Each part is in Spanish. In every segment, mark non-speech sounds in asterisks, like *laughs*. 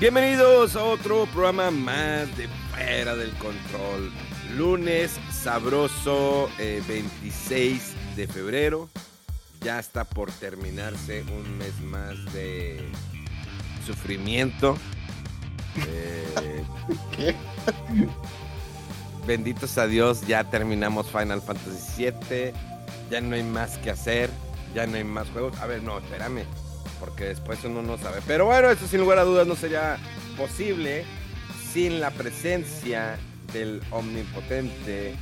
Bienvenidos a otro programa más de Fuera del Control. Lunes sabroso, eh, 26 de febrero. Ya está por terminarse un mes más de sufrimiento. *laughs* Eh, ¿Qué? benditos a Dios, ya terminamos Final Fantasy VII. Ya no hay más que hacer. Ya no hay más juegos. A ver, no, espérame porque después uno no sabe. Pero bueno, eso sin lugar a dudas no sería posible sin la presencia del omnipotente,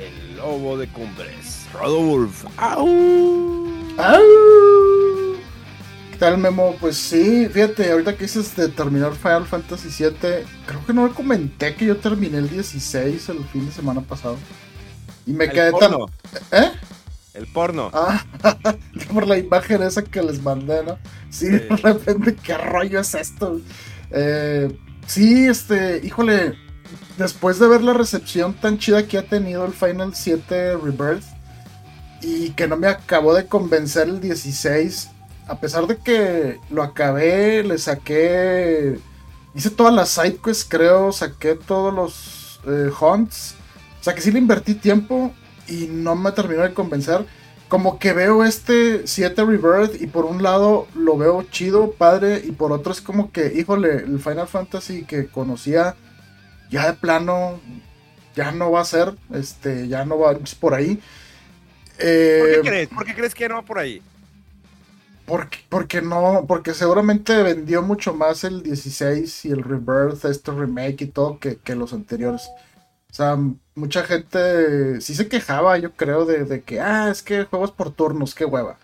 el lobo de cumbres, Rodolf. ¡Au! ¡Au! ¿Qué tal, Memo? Pues sí, fíjate, ahorita que dices de terminar Final Fantasy VII, creo que no comenté que yo terminé el 16 el fin de semana pasado. Y me El quedé porno. tan. ¿Eh? El porno. Ah, *laughs* por la imagen esa que les mandé, ¿no? Sí, Sí. de repente, ¿qué rollo es esto? Eh, sí, este, híjole, después de ver la recepción tan chida que ha tenido el Final 7 Rebirth y que no me acabó de convencer el 16, a pesar de que lo acabé, le saqué, hice todas las sidequests, creo, saqué todos los eh, hunts, o sea que sí le invertí tiempo y no me terminó de convencer. Como que veo este 7 Rebirth y por un lado lo veo chido, padre, y por otro es como que, híjole, el Final Fantasy que conocía ya de plano ya no va a ser, este, ya no va por ahí. ¿Por Eh, qué crees? ¿Por qué crees que no va por ahí? porque, porque no, porque seguramente vendió mucho más el 16 y el Rebirth, este remake y todo que, que los anteriores. O sea, mucha gente sí se quejaba, yo creo, de, de que, ah, es que juegos por turnos, qué hueva.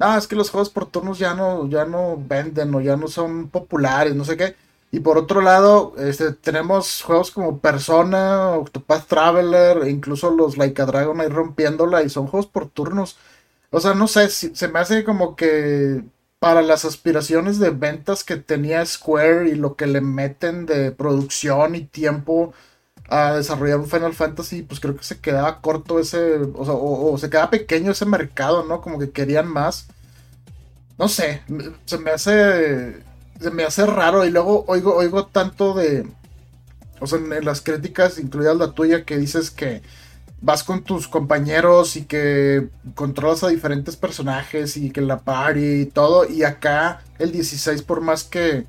Ah, es que los juegos por turnos ya no, ya no venden o ya no son populares, no sé qué. Y por otro lado, este, tenemos juegos como Persona, Octopath Traveler, incluso los Like a Dragon ahí rompiéndola y son juegos por turnos. O sea, no sé, se me hace como que para las aspiraciones de ventas que tenía Square y lo que le meten de producción y tiempo a desarrollar un Final Fantasy, pues creo que se quedaba corto ese, o sea, o, se quedaba pequeño ese mercado, ¿no? Como que querían más. No sé, se me hace, se me hace raro y luego oigo, oigo tanto de, o sea, en, las críticas, incluidas la tuya, que dices que vas con tus compañeros y que controlas a diferentes personajes y que la party y todo, y acá el 16 por más que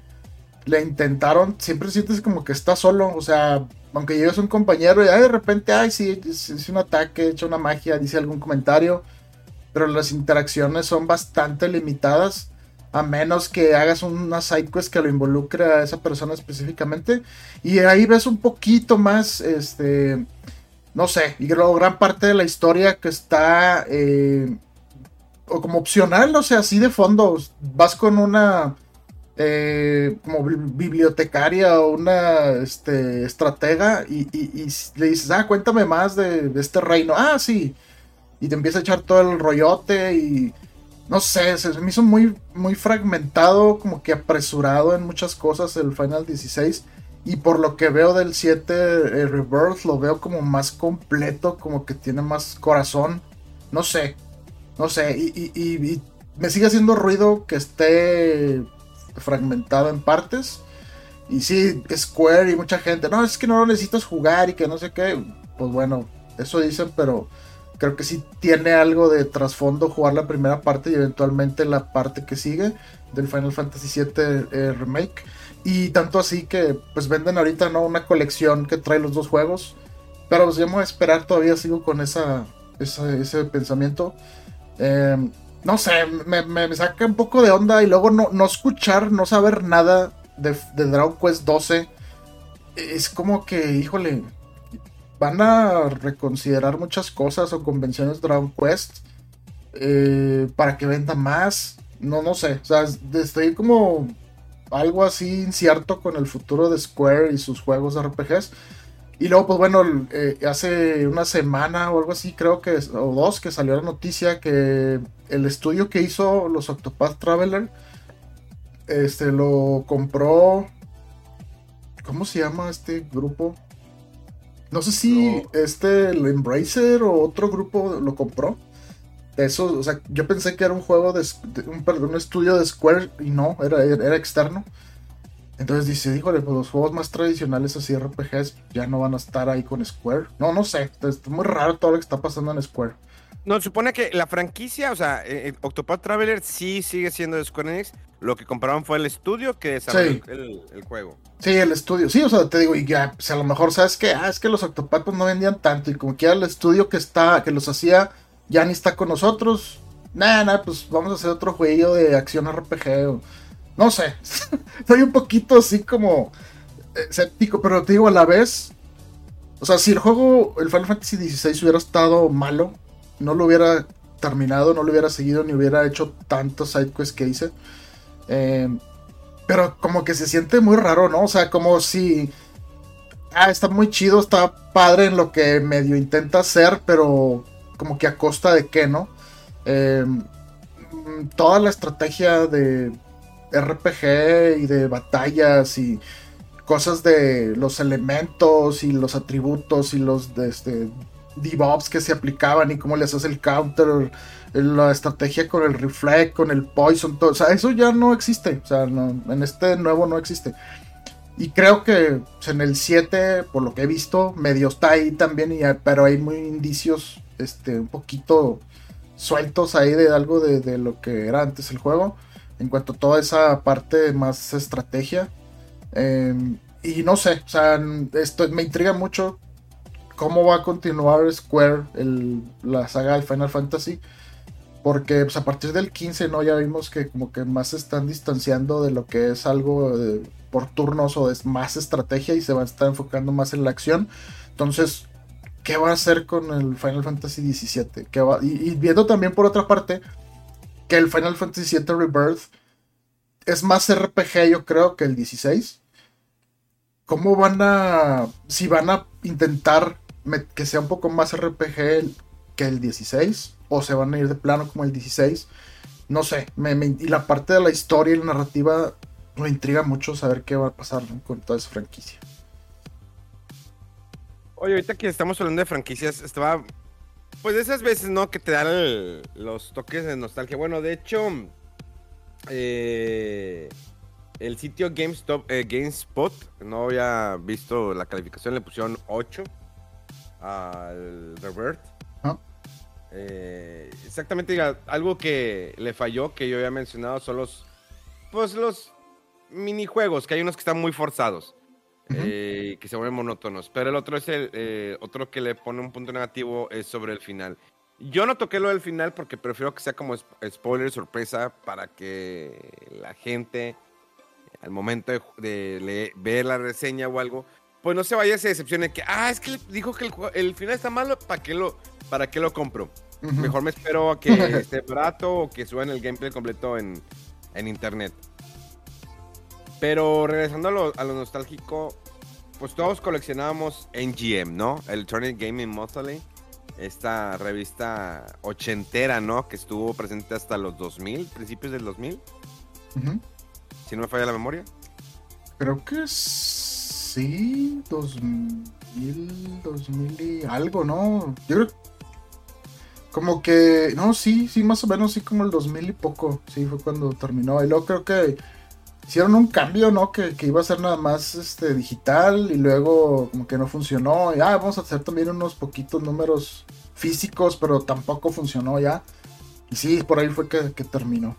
le intentaron, siempre sientes como que está solo, o sea, aunque llegues un compañero y ay, de repente, ay, sí, es un ataque, echa una magia, dice algún comentario, pero las interacciones son bastante limitadas, a menos que hagas una sidequest que lo involucre a esa persona específicamente, y ahí ves un poquito más, este, no sé, y luego gran parte de la historia que está, eh, o como opcional, o sea, así de fondo, vas con una eh, como bi- bibliotecaria o una este, estratega y le dices, ah, cuéntame más de, de este reino. Ah, sí. Y te empieza a echar todo el rollote y no sé, se me hizo muy, muy fragmentado, como que apresurado en muchas cosas el Final 16. Y por lo que veo del 7 eh, Rebirth, lo veo como más completo, como que tiene más corazón. No sé, no sé. Y, y- y- y me sigue haciendo ruido que esté fragmentado en partes. Y sí, Square y mucha gente, no, es que no lo necesitas jugar y que no sé qué. Pues bueno, eso dicen, pero creo que sí tiene algo de trasfondo jugar la primera parte y eventualmente la parte que sigue del Final Fantasy VII eh, Remake. Y tanto así que pues venden ahorita no una colección que trae los dos juegos. Pero pues voy a esperar, todavía sigo con esa, esa- ese pensamiento. Eh, no sé, me, me, saca un poco de onda y luego no, no escuchar, no saber nada de, de Dragon Quest 12. Es como que, híjole, van a reconsiderar muchas cosas o convenciones Dragon Quest eh, para que venda más. No, no sé. O sea, estoy como algo así incierto con el futuro de Square y sus juegos de RPGs. Y luego, pues bueno, eh, hace una semana o algo así, creo que, o dos, que salió la noticia que el estudio que hizo los Octopath Traveler, este, lo compró. ¿Cómo se llama este grupo? No sé si este, el Embracer o otro grupo lo compró. Eso, o sea, yo pensé que era un juego de, un, perdón, un estudio de Square y no, era, era externo. Entonces dice, híjole, pues los juegos más tradicionales así RPGs ya no van a estar ahí con Square. No, no sé, es muy raro todo lo que está pasando en Square. No, supone que la franquicia, o sea, eh, eh, Octopath Traveler sí sigue siendo de Square Enix. Lo que compraron fue el estudio que desarrolló el, juego. Sí, el estudio. Sí, o sea, te digo, y ya, pues a lo mejor, ¿sabes qué? Ah, es que los Octopath pues, no vendían tanto. Y como que era el estudio que está, que los hacía, ya ni está con nosotros. Nada, nada, pues vamos a hacer otro juego de acción RPG. no sé. *laughs* Estoy un poquito así como eh, escéptico, pero te digo, a la vez. O sea, si el juego, el Final Fantasy XVI hubiera estado malo, no lo hubiera terminado, no lo hubiera seguido, ni hubiera hecho tantos sidequests que hice. Eh, pero como que se siente muy raro, ¿no? O sea, como si... Ah, está muy chido, está padre en lo que medio intenta hacer, pero como que a costa de qué, ¿no? Eh, toda la estrategia de RPG y de batallas y cosas de los elementos y los atributos y los de este, DevOps que se aplicaban y cómo les hace el counter, la estrategia con el reflect, con el poison, todo. O sea, eso ya no existe. O sea, en este nuevo no existe. Y creo que pues, en el 7, por lo que he visto, medio está ahí también, y, pero hay muy indicios este, un poquito sueltos ahí de algo de, lo que era antes el juego. En cuanto a toda esa parte más estrategia. Em, y no sé, o sea, esto me intriga mucho cómo va a continuar Square la saga de Final Fantasy. Porque pues, a partir del 15, ¿no? Ya vimos que como que más se están distanciando de lo que es algo por turnos o es más estrategia y se va a estar enfocando más en la acción. Entonces, ¿qué va a hacer con el Final Fantasy XVII? Va? Y, y, viendo también por otra parte que el Final Fantasy VII Rebirth es más RPG, yo creo, que el 16. ¿Cómo van a... si van a intentar que sea un poco más RPG que el 16, o se van a ir de plano como el 16. No sé, y la parte de la historia y la narrativa me intriga mucho saber qué va a pasar con toda esa franquicia. Oye, ahorita que estamos hablando de franquicias, estaba. Pues de esas veces, ¿no? Que te dan los toques de nostalgia. Bueno, de hecho. Eh, el sitio GameStop, eh, GameSpot, no había visto la calificación, le pusieron 8 al Revert. Ah. Eh, exactamente, algo que le falló, que yo había mencionado, son los, pues los minijuegos, que hay unos que están muy forzados, eh, que se vuelven monótonos. Pero el otro es el, eh, otro que le pone un punto negativo es sobre el final. Yo no toqué lo del final porque prefiero que sea como spoiler, sorpresa, para que la gente, al momento de ver la reseña o algo, pues no se vaya a decepcione que, ah, es que dijo que el, final está malo, ¿para qué lo, para qué lo compro? Mejor me espero a que *laughs* esté barato o que suban el gameplay completo en, internet. Pero regresando a lo, a lo, nostálgico, pues todos coleccionábamos NGM, ¿no? Electronic Gaming Monthly. Esta revista ochentera, ¿no? Que estuvo presente hasta los 2000, principios del 2000. Si no me falla la memoria. Creo que es sí, 2000, 2000 y algo, ¿no? Yo creo como que, no, sí, sí, más o menos, sí, como el 2000 y poco, sí, fue cuando terminó. Y luego creo que hicieron un cambio, ¿no? Que, iba a ser nada más este, digital y luego como que no funcionó. Ya, ah, vamos a hacer también unos poquitos números físicos, pero tampoco funcionó ya. Y sí, por ahí fue que, que terminó.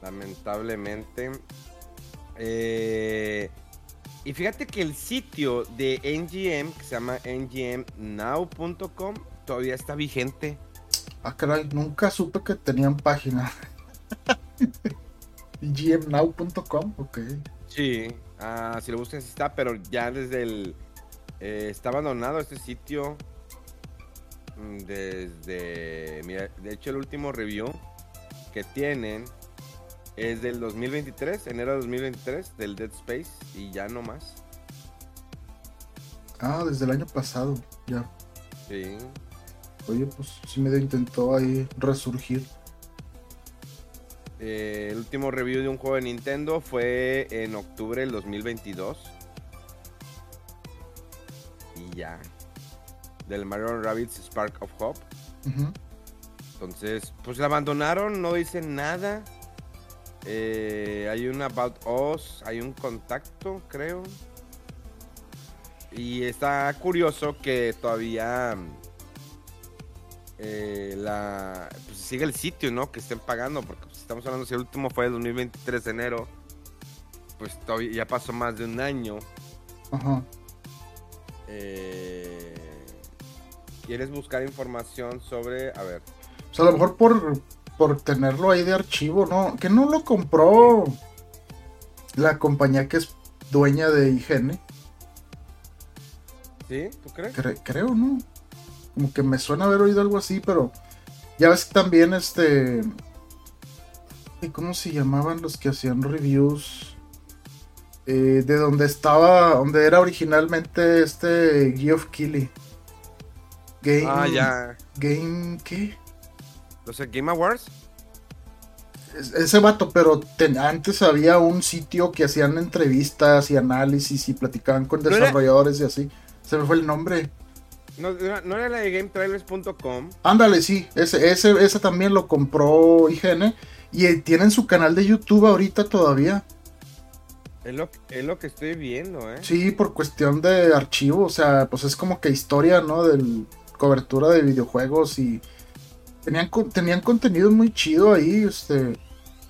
Lamentablemente. Eh, y fíjate que el sitio de NGM, que se llama ngmnow.com, todavía está vigente. Ah, caray, nunca supe que tenían página. *laughs* gmnow.com, ok. Sí, ah, si lo buscas está, pero ya desde el... eh, está abandonado este sitio mm, desde... Mira, de hecho el último review que tienen es del 2023, enero de 2023, del Dead Space y ya no más. Ah, desde el año pasado, ya. Sí. Oye, pues sí medio intentó ahí resurgir. Eh, el último review de un juego de Nintendo fue en octubre del 2022. Y ya. Del Mario Rabbids Spark of Hope. Entonces, pues la abandonaron, no dicen nada. Eh, hay un About Us, hay un contacto, creo. Y está curioso que todavía eh, la pues, sigue el sitio, ¿no? Que estén pagando, porque pues, estamos hablando, si el último fue el 2023 de enero, pues todavía ya pasó más de un año. Ajá. Eh, ¿Quieres buscar información sobre, a ver, O sea, a lo mejor por, por tenerlo ahí de archivo, ¿no? Que no lo compró la compañía que es dueña de IGN. ¿sí? ¿Tú crees? Cre- creo, ¿no? Como que me suena haber oído algo así, pero ya ves que también este... ¿y ¿Cómo se llamaban los que hacían reviews? Eh, de donde estaba, donde era originalmente este Geoff Keighley. Game, Ah, ya. Game, ¿qué? No sé, Game Awards. Es- Ese vato, pero ten- antes había un sitio que hacían entrevistas y análisis y platicaban con ¿No era- desarrolladores y así. Se me fue el nombre. No, era- no era la de GameTrailers.com. Ándale, sí, ese, ese, ese también lo compró IGN y eh, tienen su canal de YouTube ahorita todavía. Es lo, es lo que estoy viendo, ¿eh? Sí, por cuestión de archivo, o sea, pues es como que historia, ¿no? De cobertura de videojuegos y tenían, tenían contenido muy chido ahí, este...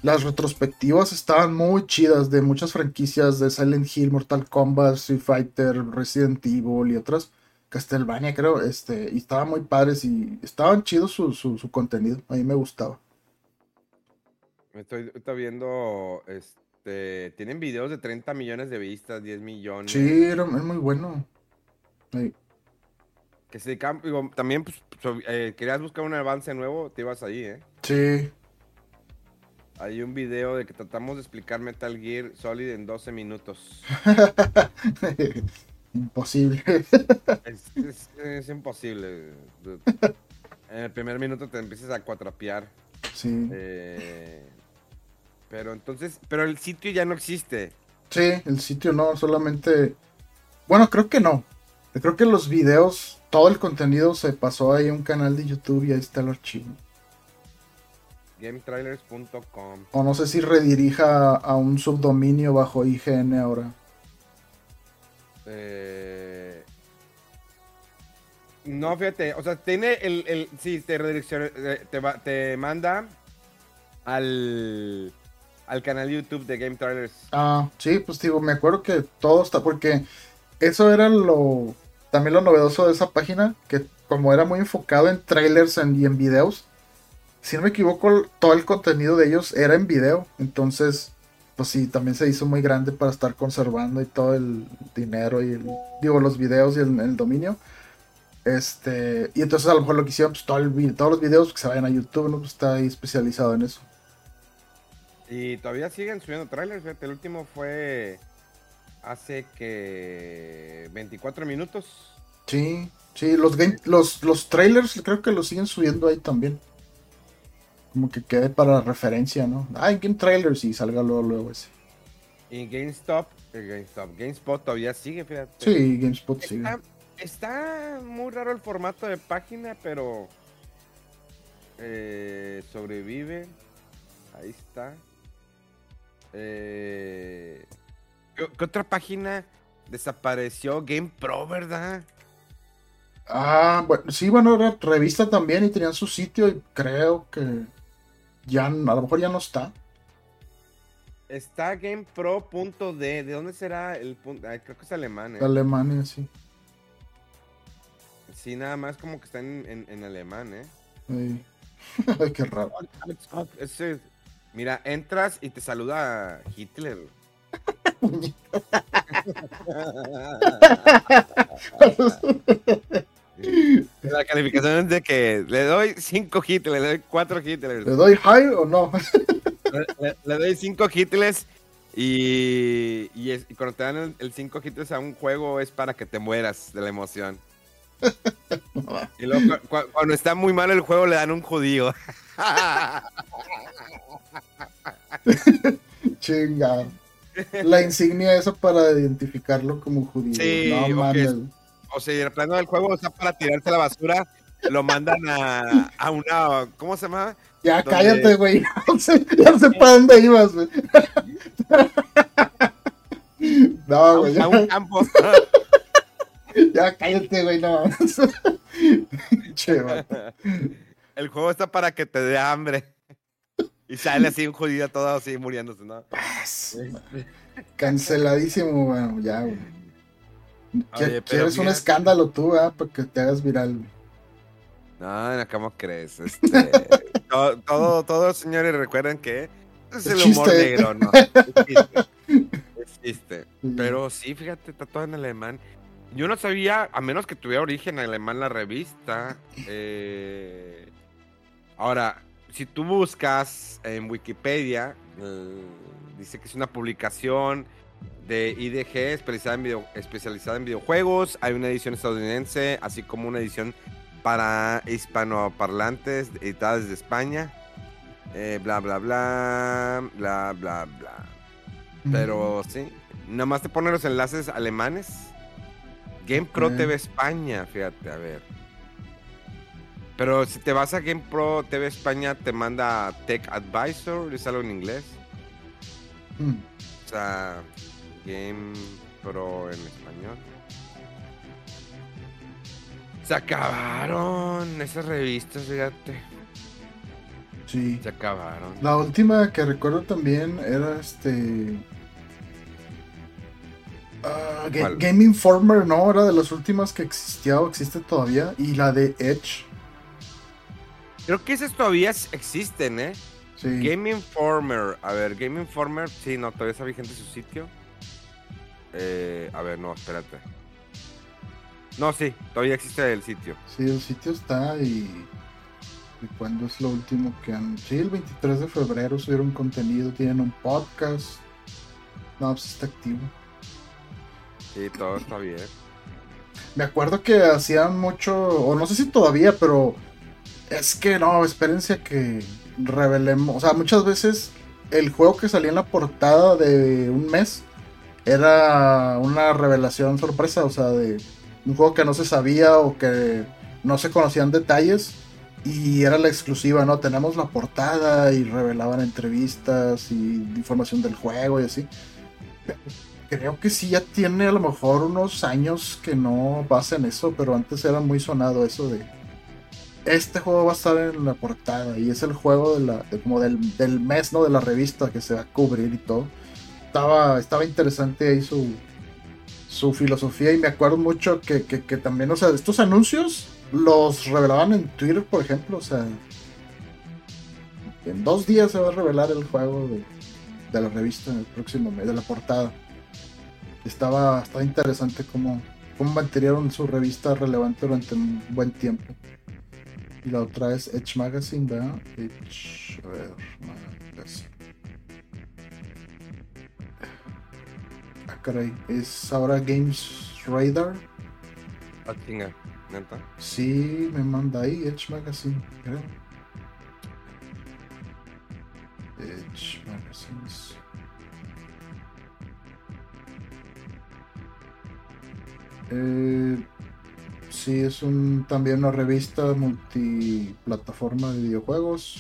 Las retrospectivas estaban muy chidas de muchas franquicias de Silent Hill, Mortal Kombat, Street Fighter, Resident Evil y otras. Castlevania, creo, este, y estaban muy padres y estaban chidos su, su, su contenido. A mí me gustaba. Me Estoy ahorita viendo, este, tienen videos de 30 millones de vistas, 10 millones. Sí, era, era muy bueno. Sí. Que se digo, también, pues, so- eh, querías buscar un avance nuevo, te ibas ahí, ¿eh? Sí. Hay un video de que tratamos de explicar Metal Gear Solid en 12 minutos. *laughs* Imposible. es, es- es imposible. En el primer minuto te empiezas a cuatrapear. Sí. eh, pero entonces, pero el sitio ya no existe. Sí, el sitio no, solamente. Bueno, creo que no. Creo que los videos, todo el contenido se pasó ahí a un canal de YouTube y ahí está el archivo. GameTrailers.com. O no sé si redirija a un subdominio bajo IGN ahora. Eh, No, fíjate, o sea, tiene el, el sí, te redirecciona, eh, te, manda al, al canal de YouTube de Game Trailers. Ah, sí, pues digo, me acuerdo que todo está, porque eso era lo, también lo novedoso de esa página, que como era muy enfocado en trailers y en videos, si no me equivoco, todo el contenido de ellos era en video, entonces, pues sí, también se hizo muy grande para estar conservando y todo el dinero y digo, los videos y el, dominio. Este, y entonces a lo mejor lo que hicieron, pues todo el todos los videos que se vayan a YouTube, ¿no? Pues está ahí especializado en eso. Y todavía siguen subiendo trailers, el último fue hace que 24 minutos. Sí, sí, los, game- los, los trailers creo que los siguen subiendo ahí también. Como que quede para referencia, ¿no? Ah, en Game Trailers y salga luego, luego ese. Y GameStop, eh, GameStop, GameSpot todavía sigue, fíjate. Sí, GameSpot sigue. Está, está muy raro el formato de página, pero eh, sobrevive. Ahí está. Eh, ¿qué, qué otra página desapareció? Game Pro, ¿verdad? Ah, bueno, sí, bueno, era revista también y tenían su sitio y creo que ya, a lo mejor ya no está. Está GamePro.d. ¿De dónde será el punto? Creo que es alemán. ¿eh? Alemania, sí. Sí, nada más como que está en, en- en alemán, ¿eh? Sí. *laughs* Ay, qué raro. Mira, entras y te saluda Hitler. La calificación es de que le doy 5 Hitler, le doy 4 Hitler. ¿Le doy high o no? Le, le- le doy 5 Hitlers y, y, es- y cuando te dan el 5 Hitlers a un juego es para que te mueras de la emoción. Y luego cu- cu- cuando está muy mal el juego le dan un judío. *laughs* Chinga. La insignia esa para identificarlo como judío. Sí, no mames. O sea, y el plano del juego está para tirarse a la basura, lo mandan a, a una, ¿cómo se llama? Ya cállate, güey. *laughs* Ya no sé, ya sé para dónde ibas, güey. *laughs* No, güey. a Ya, un campo. *laughs* ya cállate, güey. No. Che. El juego está para que te dé hambre. Y sale así un judío todo así muriéndose, ¿no? *laughs* Canceladísimo, bueno, ya, güey. Oye, pero Quieres un mira- escándalo tú, ¿ah? Para que te hagas viral, güey. No, no, ¿cómo crees? Este, *laughs* todo, todo, todo, señores, recuerden que es el humor negro, ¿no? *laughs* Chiste. Sí. Pero sí, fíjate, está todo en alemán. Yo no sabía, a menos que tuviera origen alemán la revista. eh, Ahora, si tú buscas en Wikipedia, eh, dice que es una publicación de IDG especializada en, video- especializada en videojuegos. Hay una edición estadounidense, así como una edición para hispanoparlantes editada desde España. Eh, bla, bla, bla, bla, bla, bla. Pero sí, nada más te pone los enlaces alemanes. GamePro Ok. TV España, fíjate, a ver. Pero si te vas a GamePro TV España, te manda Tech Advisor, es algo en inglés. Mm. O sea, GamePro en español. Se acabaron esas revistas, fíjate. Sí. Se acabaron. La última que recuerdo también era este. ah. Game Informer, ¿no? Era de las últimas que existía o existe todavía. Y la de Edge. Creo que esas todavía existen, ¿eh? Sí. Game Informer. A ver, Game Informer, sí, no, todavía está vigente su sitio. Eh, a ver, no, espérate. No, sí, todavía existe el sitio. Sí, el sitio está y. ¿Y cuándo es lo último que han.? Sí, el 23 de febrero subieron contenido, tienen un podcast. No, pues está activo. Sí, todo está bien. Me acuerdo que hacían mucho, o no sé si todavía, pero es que no, espérense que revelemos. O sea, muchas veces el juego que salía en la portada de un mes era una revelación sorpresa, o sea, de un juego que no se sabía o que no se conocían detalles y era la exclusiva, ¿no? Tenemos la portada y revelaban entrevistas y información del juego y así. Creo que sí ya tiene a lo mejor unos años que no pasan eso, pero antes era muy sonado eso de este juego va a estar en la portada y es el juego de la, como del, del mes, ¿no? De la revista que se va a cubrir y todo. Estaba, estaba interesante ahí su, su filosofía y me acuerdo mucho que, que, que también, o sea, estos anuncios los revelaban en Twitter, por ejemplo, o sea, en dos días se va a revelar el juego de, de la revista en el próximo mes, de la portada. Estaba, estaba interesante cómo, cómo mantuvieron su revista relevante durante un buen tiempo. Y la otra es Edge Magazine, ¿verdad? Edge a ver, Magazine. Ah, caray, es ahora Games Radar. Ah, chinga, neta. Sí, me manda ahí Edge Magazine, creo. Edge Magazines. Eh, sí, es un, también una revista multiplataforma de videojuegos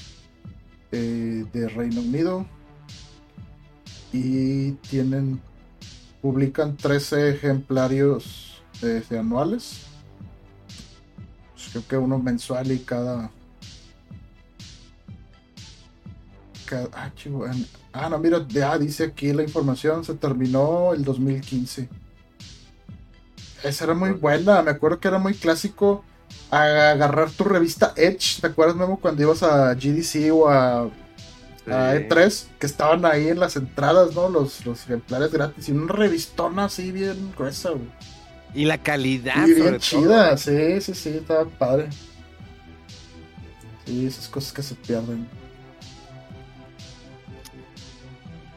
eh, de Reino Unido. Y tienen, publican 13 ejemplarios eh, anuales pues creo que uno mensual y cada. cada ah, chivo, en- ah, no, mira, ya dice aquí la información, se terminó el 2015. Esa era muy buena, me acuerdo que era muy clásico agarrar tu revista Edge. ¿Te acuerdas, Memo, cuando ibas a GDC o a, a E3? Que estaban ahí en las entradas, ¿no? Los, los ejemplares gratis. Y una revistona así bien gruesa, güey. Y la calidad, Y bien chida, sí, sí, sí, estaba padre. Sí, esas cosas que se pierden.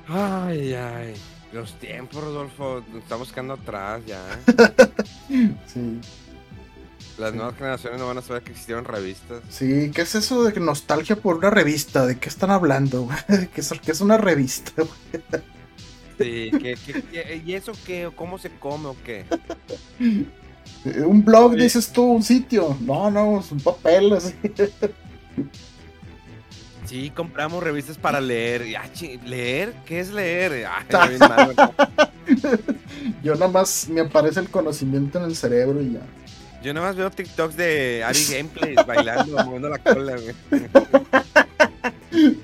Ay, ay. Los tiempos, Rodolfo, estamos quedando atrás ya. *laughs* Sí. Las Sí. nuevas generaciones no van a saber que existieron revistas. Sí, ¿qué es eso de nostalgia por una revista? ¿De qué están hablando? *laughs* ¿Qué es, qué es una revista? güey? *laughs* Sí, ¿qué- y eso qué? ¿O ¿Cómo se come o qué? Eh, ¿Un blog, dices tú? ¿Un sitio? No, no, es un papel así. Sí, compramos revistas para leer. Y, ah, ¿Leer? ¿Qué es leer? *laughs* Yo nada más me aparece el conocimiento en el cerebro y ya. Yo nada más veo TikToks de Ari Gameplays bailando, *laughs* moviendo la cola, güey. *laughs*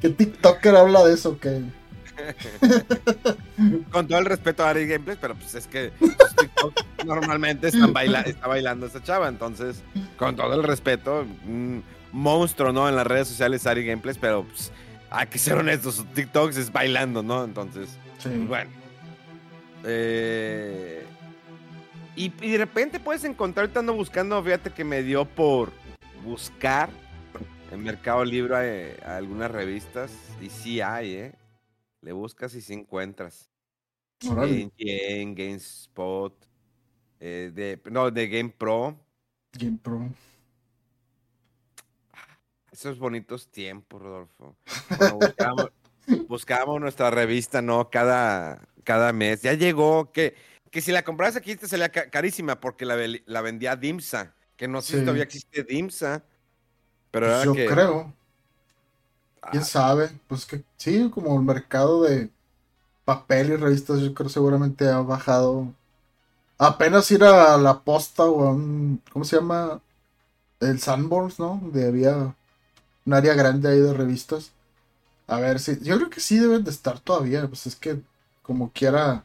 ¿Qué TikToker habla de eso? ¿Qué? Con todo el respeto a Ari Gameplays, pero pues es que sus TikToks normalmente están baila está bailando esa chava. Entonces, con todo el respeto, un monstruo, ¿no? En las redes sociales Ari Gameplays, pero pues, hay que ser honestos, TikToks es bailando, ¿no? Entonces, Sí. pues, bueno. Eh, y, y de repente puedes encontrar, ahorita ando buscando, fíjate que me dio por buscar en Mercado Libre eh, algunas revistas y sí hay, ¿eh? Le buscas y sí encuentras. Órale. En GameSpot, eh, de, no, de Game Pro. Esos bonitos tiempos, Rodolfo. Cuando buscábamos, *laughs* buscábamos nuestra revista, ¿no? Cada, cada mes. Ya llegó, que, que si la comprabas aquí te salía ca- carísima porque la, la vendía Dimsa. Que no sé Sí. si todavía existe Dimsa. Pero Pues era yo que. creo. ¿Quién Ah, sabe? Pues que sí, como el mercado de papel y revistas, yo creo seguramente ha bajado. Apenas ir a la posta o a un. ¿Cómo se llama? El Sanborns, ¿no? Donde había un área grande ahí de revistas. A ver si. Yo creo que sí deben de estar todavía. Pues es que, como quiera,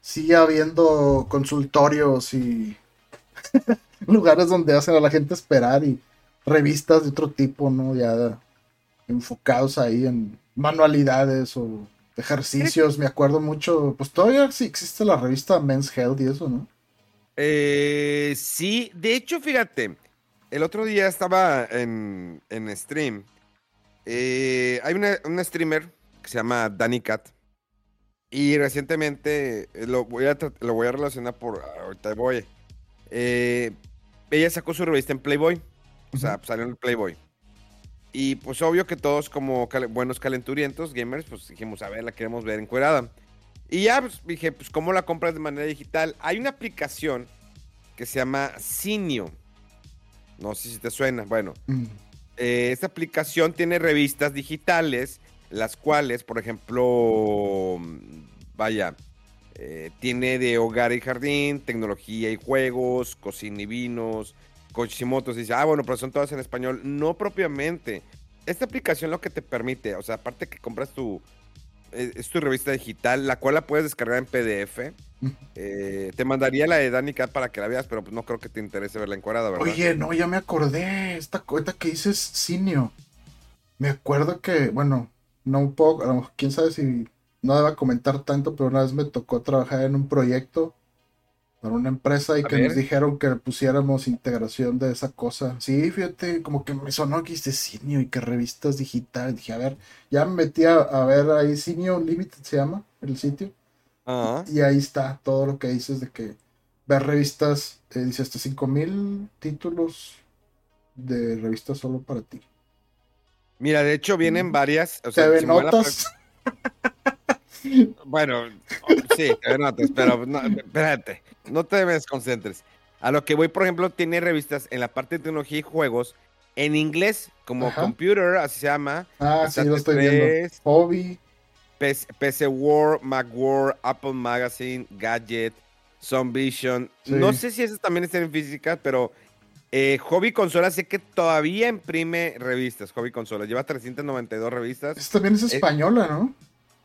sigue habiendo consultorios y *laughs* lugares donde hacen a la gente esperar y revistas de otro tipo, ¿no? Ya enfocados ahí en manualidades o ejercicios. Me acuerdo mucho, pues todavía sí existe la revista Men's Health y eso, ¿no? Eh, sí, de hecho, fíjate, el otro día estaba en, en stream. eh, hay una, una streamer que se llama Dani Cat. Y recientemente eh, lo voy a, lo voy a relacionar por. Ahorita voy. eh, ella sacó su revista en Playboy. O sea, salió en el Playboy. Y pues obvio que todos como buenos calenturientos, gamers, pues dijimos, a ver, la queremos ver encuerada. Y ya pues, dije, pues ¿cómo la compras de manera digital? Hay una aplicación que se llama Cinio. No sé si te suena. Bueno, Mm, eh, esta aplicación tiene revistas digitales, las cuales, por ejemplo, vaya, eh, tiene de hogar y jardín, tecnología y juegos, cocina y vinos, coches y motos. Y dice, ah, bueno, pero son todas en español. No propiamente. Esta aplicación lo que te permite, o sea, aparte que compras tu, eh, es tu revista digital, la cual la puedes descargar en PDF. Eh, te mandaría la de Danny Cat para que la veas, pero pues no creo que te interese verla encuadrada, ¿verdad? Oye, no, ya me acordé. Esta cuenta que dices Cinio. Me acuerdo que, bueno, no un poco, a lo mejor, quién sabe si no deba comentar tanto, pero una vez me tocó trabajar en un proyecto para una empresa y A que ver. nos dijeron que pusiéramos integración de esa cosa. Sí, fíjate, como que me sonó que dice Cinio y que revistas digitales. Dije, a ver, ya me metí a, a ver ahí, Cinio Limited se llama el sitio. Y ahí está todo lo que dices de que ver revistas, eh, dice hasta 5000 títulos de revistas solo para ti. Mira, de hecho vienen varias. O sea, si notas. Bueno, sí, TV notas, pero no, espérate, no te desconcentres. A lo que voy, por ejemplo, tiene revistas en la parte de tecnología y juegos en inglés, como Ajá. Computer, así se llama, Ah, sí, lo estoy viendo. Stats3, Hobby. PC, PC World, Macworld, Apple Magazine, Gadget, Vision. Sí. No sé si esas también están en física, pero eh, Hobby Consola sé que todavía imprime revistas. Hobby Consola lleva 392 revistas. Esta también es española, ¿no?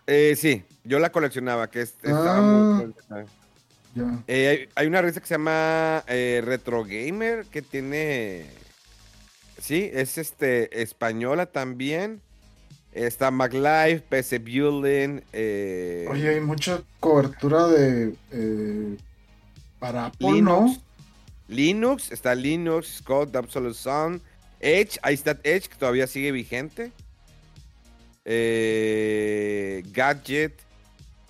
Eh, sí, yo la coleccionaba, que es, estaba Ah. muy- Ya. Eh, hay, hay una revista que se llama eh, Retro Gamer que tiene. Sí, es este española también. Está MacLife, PC Building. eh, Oye, hay mucha cobertura de. eh, para Apple, Linux. ¿no? Linux, está Linux, Scott, Absolute Sound, Edge, ahí está Edge que todavía sigue vigente. Eh, Gadget,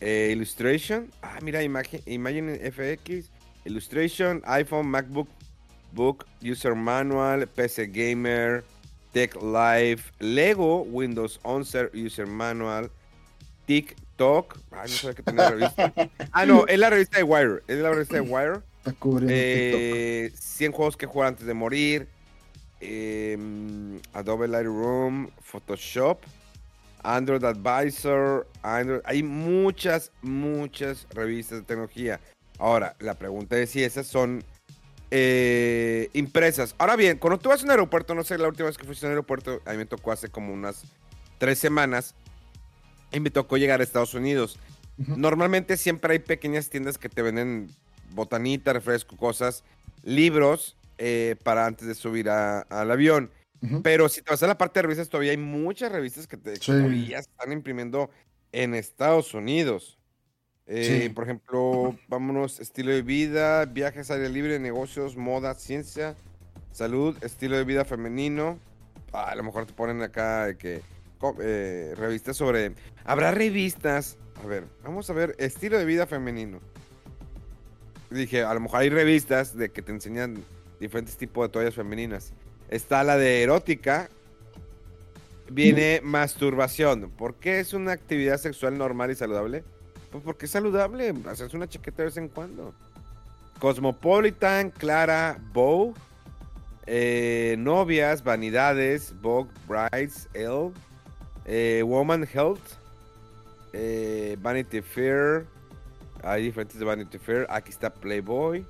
Illustration, ah, mira, imagen, Imagine FX, Illustration, iPhone, MacBook, Book, User Manual, PC Gamer, Tech Live, Lego, Windows 11 User Manual, TikTok, ah, no sabía que tenía revista. *laughs* Ah, no, es la revista de Wire, es la revista de Wire. Eh, 100 juegos que jugar antes de morir. em, Adobe Lightroom, Photoshop, Android Advisor, Android. Hay muchas, muchas revistas de tecnología. Ahora, la pregunta es si esas son eh, impresas. Ahora bien, cuando tú vas a un aeropuerto, no sé, la última vez que fuiste a un aeropuerto, a mí me tocó hace como unas tres semanas. Y me tocó llegar a Estados Unidos. Normalmente siempre hay pequeñas tiendas que te venden botanita, refresco, cosas, libros eh, para antes de subir a- al avión. Pero si te vas a la parte de revistas, todavía hay muchas revistas que, te, que Sí. todavía están imprimiendo en Estados Unidos. Eh, Sí. Por ejemplo, vámonos, estilo de vida, viajes, aire libre, negocios, moda, ciencia, salud, estilo de vida femenino. Ah, a lo mejor te ponen acá de que eh, revistas sobre... Habrá revistas. A ver, vamos a ver, estilo de vida femenino. Dije, a lo mejor hay revistas de que te enseñan diferentes tipos de toallas femeninas. Está la de erótica. Viene masturbación. ¿Por qué es una actividad sexual normal y saludable? Pues porque es saludable hacerse una chaqueta de vez en cuando. Cosmopolitan, Clara, Bow, eh, Novias, Vanidades, Vogue, Brides, Elle, eh, Woman Health, eh, Vanity Fair. Hay diferentes de Vanity Fair. Aquí está Playboy.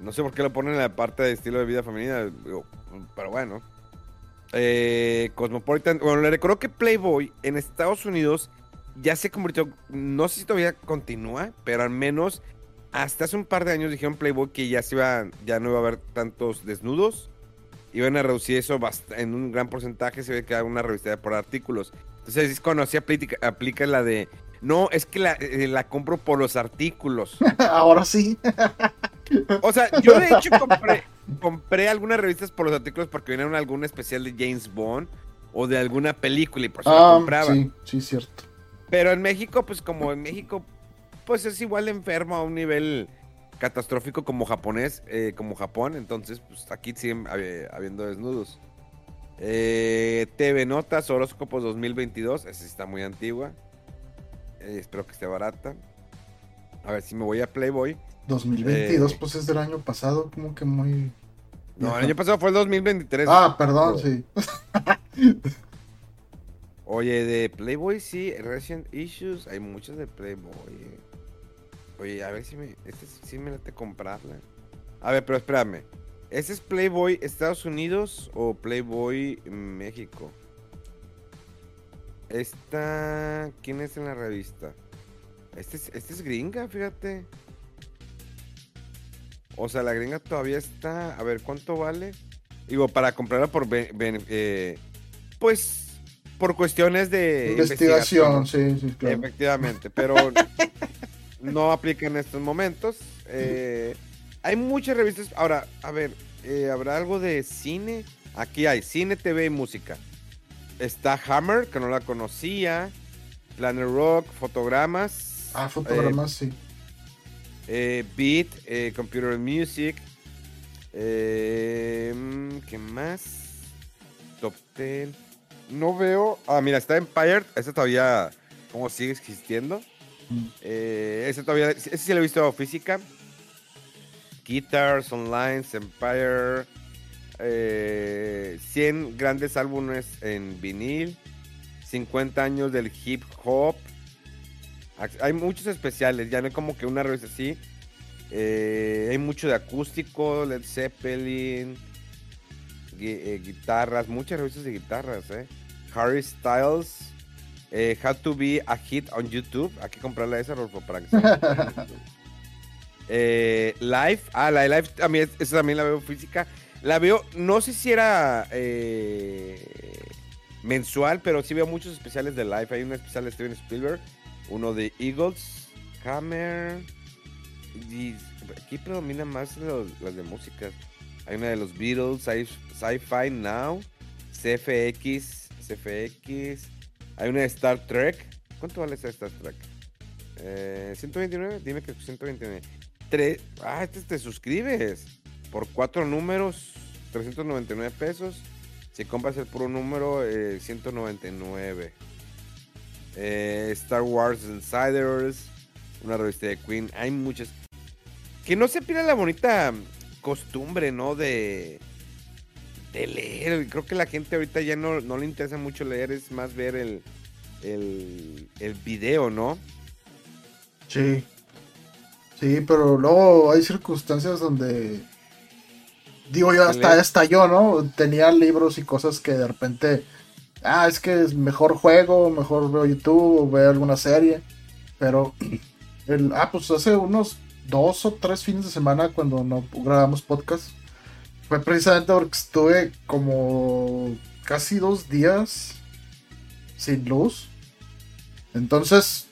No sé por qué lo ponen en la parte de estilo de vida femenina, pero bueno. Cosmopolitan. Bueno, le recuerdo que Playboy en Estados Unidos ya se convirtió. No sé si todavía continúa, pero al menos hasta hace un par de años dijeron Playboy que ya se iba, ya no iba a haber tantos desnudos. Iban a reducir eso en un gran porcentaje. Se ve que hay una revista por artículos. Entonces es cuando así aplica, aplica la de. No, es que la, eh, la compro por los artículos. *laughs* Ahora sí. O sea, yo de hecho compré, compré algunas revistas por los artículos porque vinieron algún especial de James Bond o de alguna película y por eso la Ah, compraba. sí, sí, cierto. Pero en México, pues como en México, pues es igual de enfermo a un nivel catastrófico como japonés, eh, como Japón. Entonces, pues aquí siguen habi- habiendo desnudos. Eh, TV Notas, Horóscopos 2022. Esa está muy antigua. Eh, espero que esté barata. A ver si me voy a Playboy. 2022, Eh. pues es del año pasado, como que muy. No, el año pasado fue el 2023. Ah, perdón, sí. *laughs* Oye, de Playboy sí, Recent Issues, hay muchas de Playboy. eh. Oye, a ver si me, este sí- me late comprarla. A ver, pero espérame. ¿Este es Playboy Estados Unidos o Playboy México? Esta, ¿quién es en la revista? Este es, este es gringa, fíjate. O sea, la gringa todavía está. A ver, ¿cuánto vale? Digo, para comprarla por. eh, pues. Por cuestiones de. Investigación, sí, sí, claro. Efectivamente, pero *laughs* no aplica en estos momentos. Eh, hay muchas revistas. Ahora, a ver, eh, ¿habrá algo de cine? Aquí hay cine, TV y música. Está Hammer, que no la conocía. Planet Rock, fotogramas. Ah, fotogramas, sí. eh, Beat, eh, Computer Music. Eh, mm, ¿Qué más? Top 10. No veo. Ah, mira, está Empire. Ese todavía. ¿Cómo sigue existiendo? Mm. Eh, ese todavía. Ese sí lo he visto física. Guitars Online, Empire. eh, 100 grandes álbumes en vinil. 50 años del hip hop. Hay muchos especiales, ya no hay como que una revista así. Eh, hay mucho de acústico, Led Zeppelin, eh, guitarras, muchas revistas de guitarras, eh. Harry Styles, eh, How to be a hit on YouTube. Hay que comprarla esa Rolfo, para que sea. *laughs* Eh, live. Ah, la de Live también, esa también la veo física. La veo, no sé si era mensual, pero sí veo muchos especiales de Live. Hay un especial de Steven Spielberg, uno de Eagles, Hammer. Y aquí predominan más los, las de música. Hay una de los Beatles, Sci-Fi Now, CFX, CFX. Hay una de Star Trek. ¿Cuánto vale esa Star Trek? Eh, 129, dime que 129. Tres, ah, este te suscribes por cuatro números, 399 pesos. Si compras el puro número, eh, 199. Eh, Star Wars Insiders, una revista de Queen. Hay muchas. Que no se pierda la bonita costumbre, ¿no? De, de leer. Creo que la gente ahorita ya no, no le interesa mucho leer, es más ver el, el, el video, ¿no? Sí. Sí, pero luego hay circunstancias donde. Digo yo, hasta, hasta yo, ¿no? Tenía libros y cosas que de repente. Ah, es que es mejor juego, mejor veo YouTube o veo alguna serie. Pero. *clears throat* El, ah, pues hace unos dos o tres fines de semana cuando no grabamos podcast. Fue precisamente porque estuve como casi dos días sin luz. Entonces,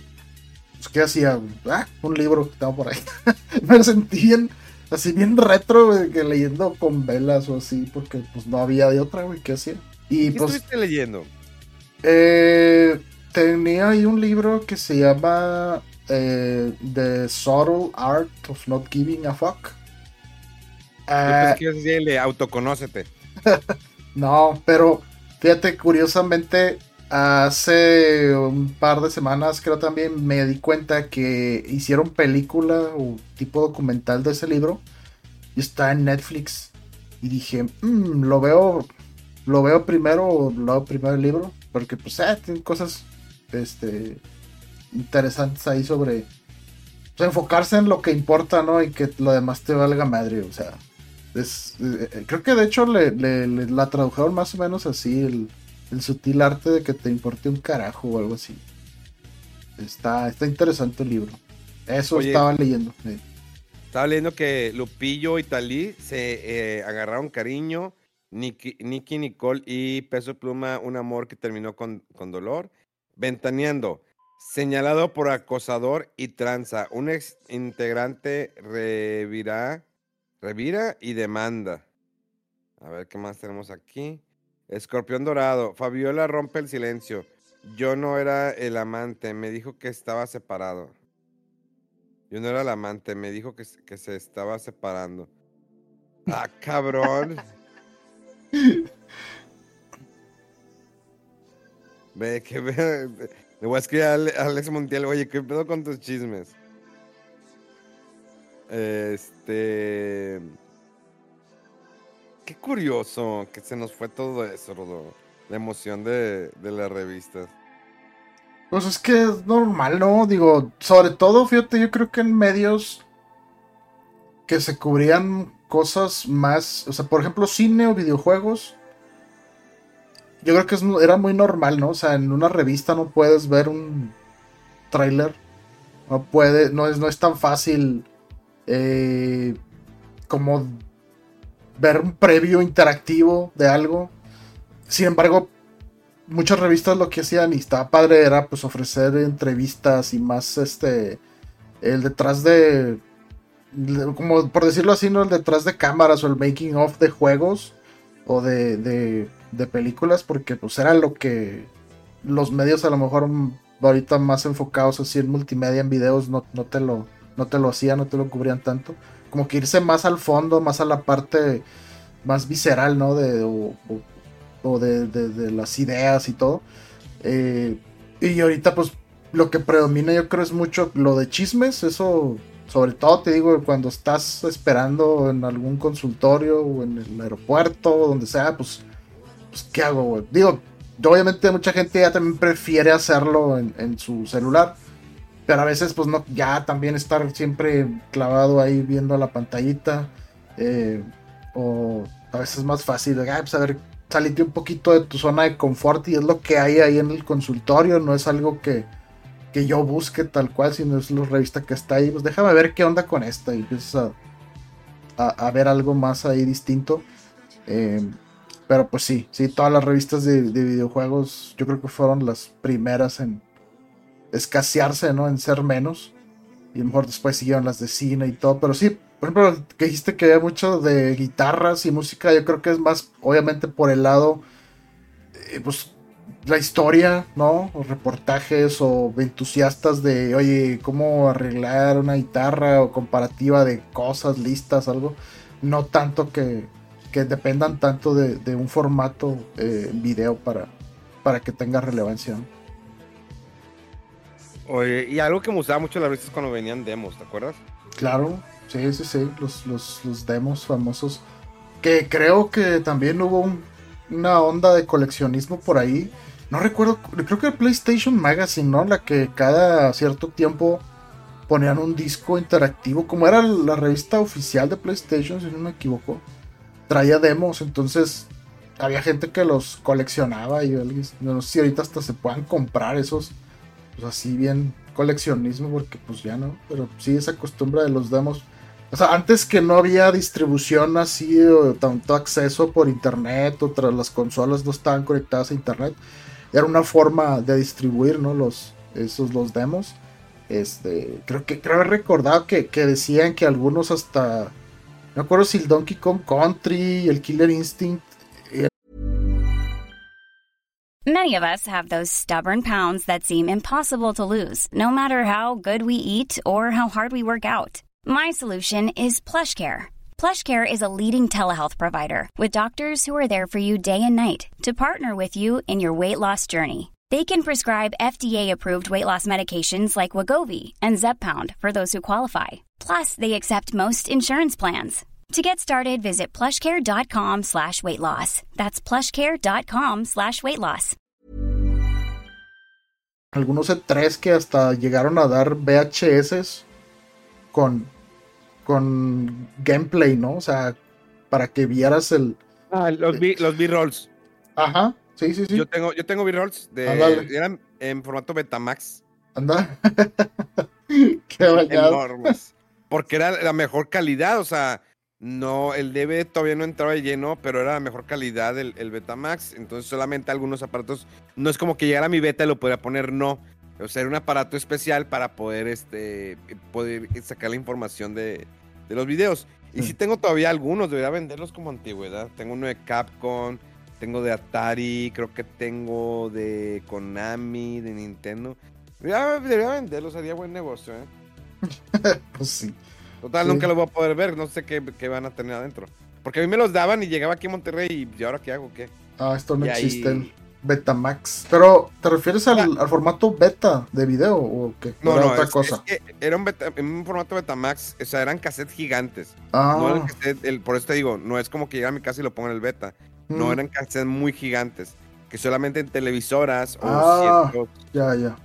pues, ¿qué hacía? Ah, un libro que estaba por ahí. *laughs* Me sentí bien, así bien retro, güey, que leyendo con velas o así, porque pues no había de otra, güey, ¿qué hacía? Y, ¿Qué pues, estuviste leyendo? Eh, tenía ahí un libro que se llama eh, The Subtle Art of Not Giving a Fuck. Uh, que decirle autoconócete. *laughs* no, pero fíjate, curiosamente, hace un par de semanas creo también me di cuenta que hicieron película o tipo documental de ese libro y está en Netflix. Y dije, mmm, lo veo, lo veo primero, lo veo primero el libro, porque pues eh, tiene cosas, este, interesantes ahí sobre enfocarse en lo que importa, ¿no? Y que lo demás te valga madre, o sea. Es, eh, creo que de hecho le, la tradujeron más o menos así, el, sutil arte de que te importe un carajo o algo así. Está, está interesante el libro. Eso estaba leyendo. Estaba leyendo que Lupillo y Talí se eh, agarraron cariño. Nicky, Nicole y Peso Pluma, un amor que terminó con, con dolor. Ventaneando. Señalado por acosador y tranza. Un ex integrante revira, revira y demanda. A ver qué más tenemos aquí. Escorpión Dorado. Fabiola rompe el silencio. Yo no era el amante. Me dijo que estaba separado. Yo no era el amante. Me dijo que, que se estaba separando. Ah, cabrón. *laughs* Ve, que ve. Le voy a escribir a Alex Montiel, oye, ¿qué pedo con tus chismes? Este. Qué curioso que se nos fue todo eso, Rodo. La emoción de, de las revistas. Pues es que es normal, ¿no? Digo, sobre todo, fíjate, yo creo que en medios que se cubrían cosas más, o sea, por ejemplo, cine o videojuegos, yo creo que era muy normal, ¿no? O sea, en una revista no puedes ver un tráiler. No puede, no es, no es tan fácil eh, como ver un previo interactivo de algo. Sin embargo, muchas revistas lo que hacían y estaba padre era pues ofrecer entrevistas y más este el detrás de como por decirlo así, no el detrás de cámaras o el making of de juegos o de de películas porque pues era lo que los medios a lo mejor ahorita más enfocados así en multimedia, en videos, no, no, te, lo, no te lo hacían, no te lo cubrían tanto. Como que irse más al fondo, más a la parte más visceral, ¿no? De, o, de, de, las ideas y todo. Eh, y ahorita pues lo que predomina yo creo es mucho lo de chismes, eso sobre todo te digo cuando estás esperando en algún consultorio o en el aeropuerto o donde sea, pues pues, ¿qué hago? Digo, obviamente mucha gente ya también prefiere hacerlo en, su celular. Pero a veces, pues no, ya también estar siempre clavado ahí viendo la pantallita. Eh, o a veces es más fácil, ah, pues a ver, salite un poquito de tu zona de confort y es lo que hay ahí en el consultorio, no es algo que, que yo busque tal cual, sino es la revista que está ahí. Pues déjame ver qué onda con esta y empiezas a, a, ver algo más ahí distinto. Eh, pero pues sí, sí, todas las revistas de, de, videojuegos yo creo que fueron las primeras en escasearse, ¿no? En ser menos. Y a lo mejor después siguieron las de cine y todo. Pero sí, por ejemplo, que dijiste que había mucho de guitarras y música, yo creo que es más, obviamente, por el lado, eh, pues, la historia, ¿no? O reportajes o entusiastas de, oye, cómo arreglar una guitarra o comparativa de cosas, listas, algo. No tanto que, que dependan tanto de, de un formato eh, video para, para que tenga relevancia. Oye, y algo que me gustaba mucho las revistas cuando venían demos, ¿te acuerdas? Claro, sí, sí, sí, los, los, los demos famosos. Que creo que también hubo un, una onda de coleccionismo por ahí. No recuerdo, creo que el PlayStation Magazine, ¿no? La que cada cierto tiempo ponían un disco interactivo, como era la revista oficial de PlayStation, si no me equivoco. Traía demos, entonces había gente que los coleccionaba y no sé si ahorita hasta se puedan comprar esos pues así bien coleccionismo, porque pues ya no, pero sí esa costumbre de los demos. O sea, antes que no había distribución así, tanto acceso por internet, o tras las consolas no estaban conectadas a internet, era una forma de distribuir, ¿no? Los, esos, los demos. Este, creo que creo haber recordado que, que decían que algunos hasta, acuerdo si el Donkey Kong Country, el Killer Instinct eh, Many of us have those stubborn pounds that seem impossible to lose, no matter how good we eat or how hard we work out. My solution is PlushCare. PlushCare is a leading telehealth provider with doctors who are there for you day and night to partner with you in your weight loss journey. They can prescribe FDA-approved weight loss medications like Wagovi and Zepbound for those who qualify. Plus, they accept most insurance plans. To get started, visit plushcare.com slash weight loss. That's plushcare.com slash weight loss. Algunos E3 que hasta llegaron a dar VHS con, con gameplay, ¿no? O sea, para que vieras el... Ah, los B-rolls. Ajá, sí, sí, sí. Yo tengo, yo tengo B-rolls de... Eran en formato Betamax. Anda. *laughs* Qué. Enormes. Porque era la mejor calidad, o sea no, el DVD todavía no entraba de lleno, pero era la mejor calidad el, el Betamax. Entonces solamente algunos aparatos, no es como que llegara mi beta y lo podía poner, no. O sea, era un aparato especial para poder, este, poder sacar la información de, de los videos. Y sí. tengo todavía algunos, debería venderlos como antigüedad. Tengo uno de Capcom, tengo de Atari, creo que tengo de Konami, de Nintendo. Debería, debería venderlos, haría buen negocio, ¿eh? *laughs* pues sí. Total, sí. nunca lo voy a poder ver, no sé qué, qué, van a tener adentro. Porque a mí me los daban y llegaba aquí a Monterrey y, ¿y ahora qué hago? ¿Qué? Ah, esto no y existe, ahí... el Betamax. Pero, ¿te refieres al, al, formato beta de video o qué? No, no, otra es, cosa? Es que era un, beta, un, formato Betamax, o sea, eran cassettes gigantes. Ah. No eran cassette, el, por eso te digo, no es como que llega a mi casa y lo ponga en el beta. Mm. No, eran cassettes muy gigantes, que solamente en televisoras o ah, ciertos... Ya, ya.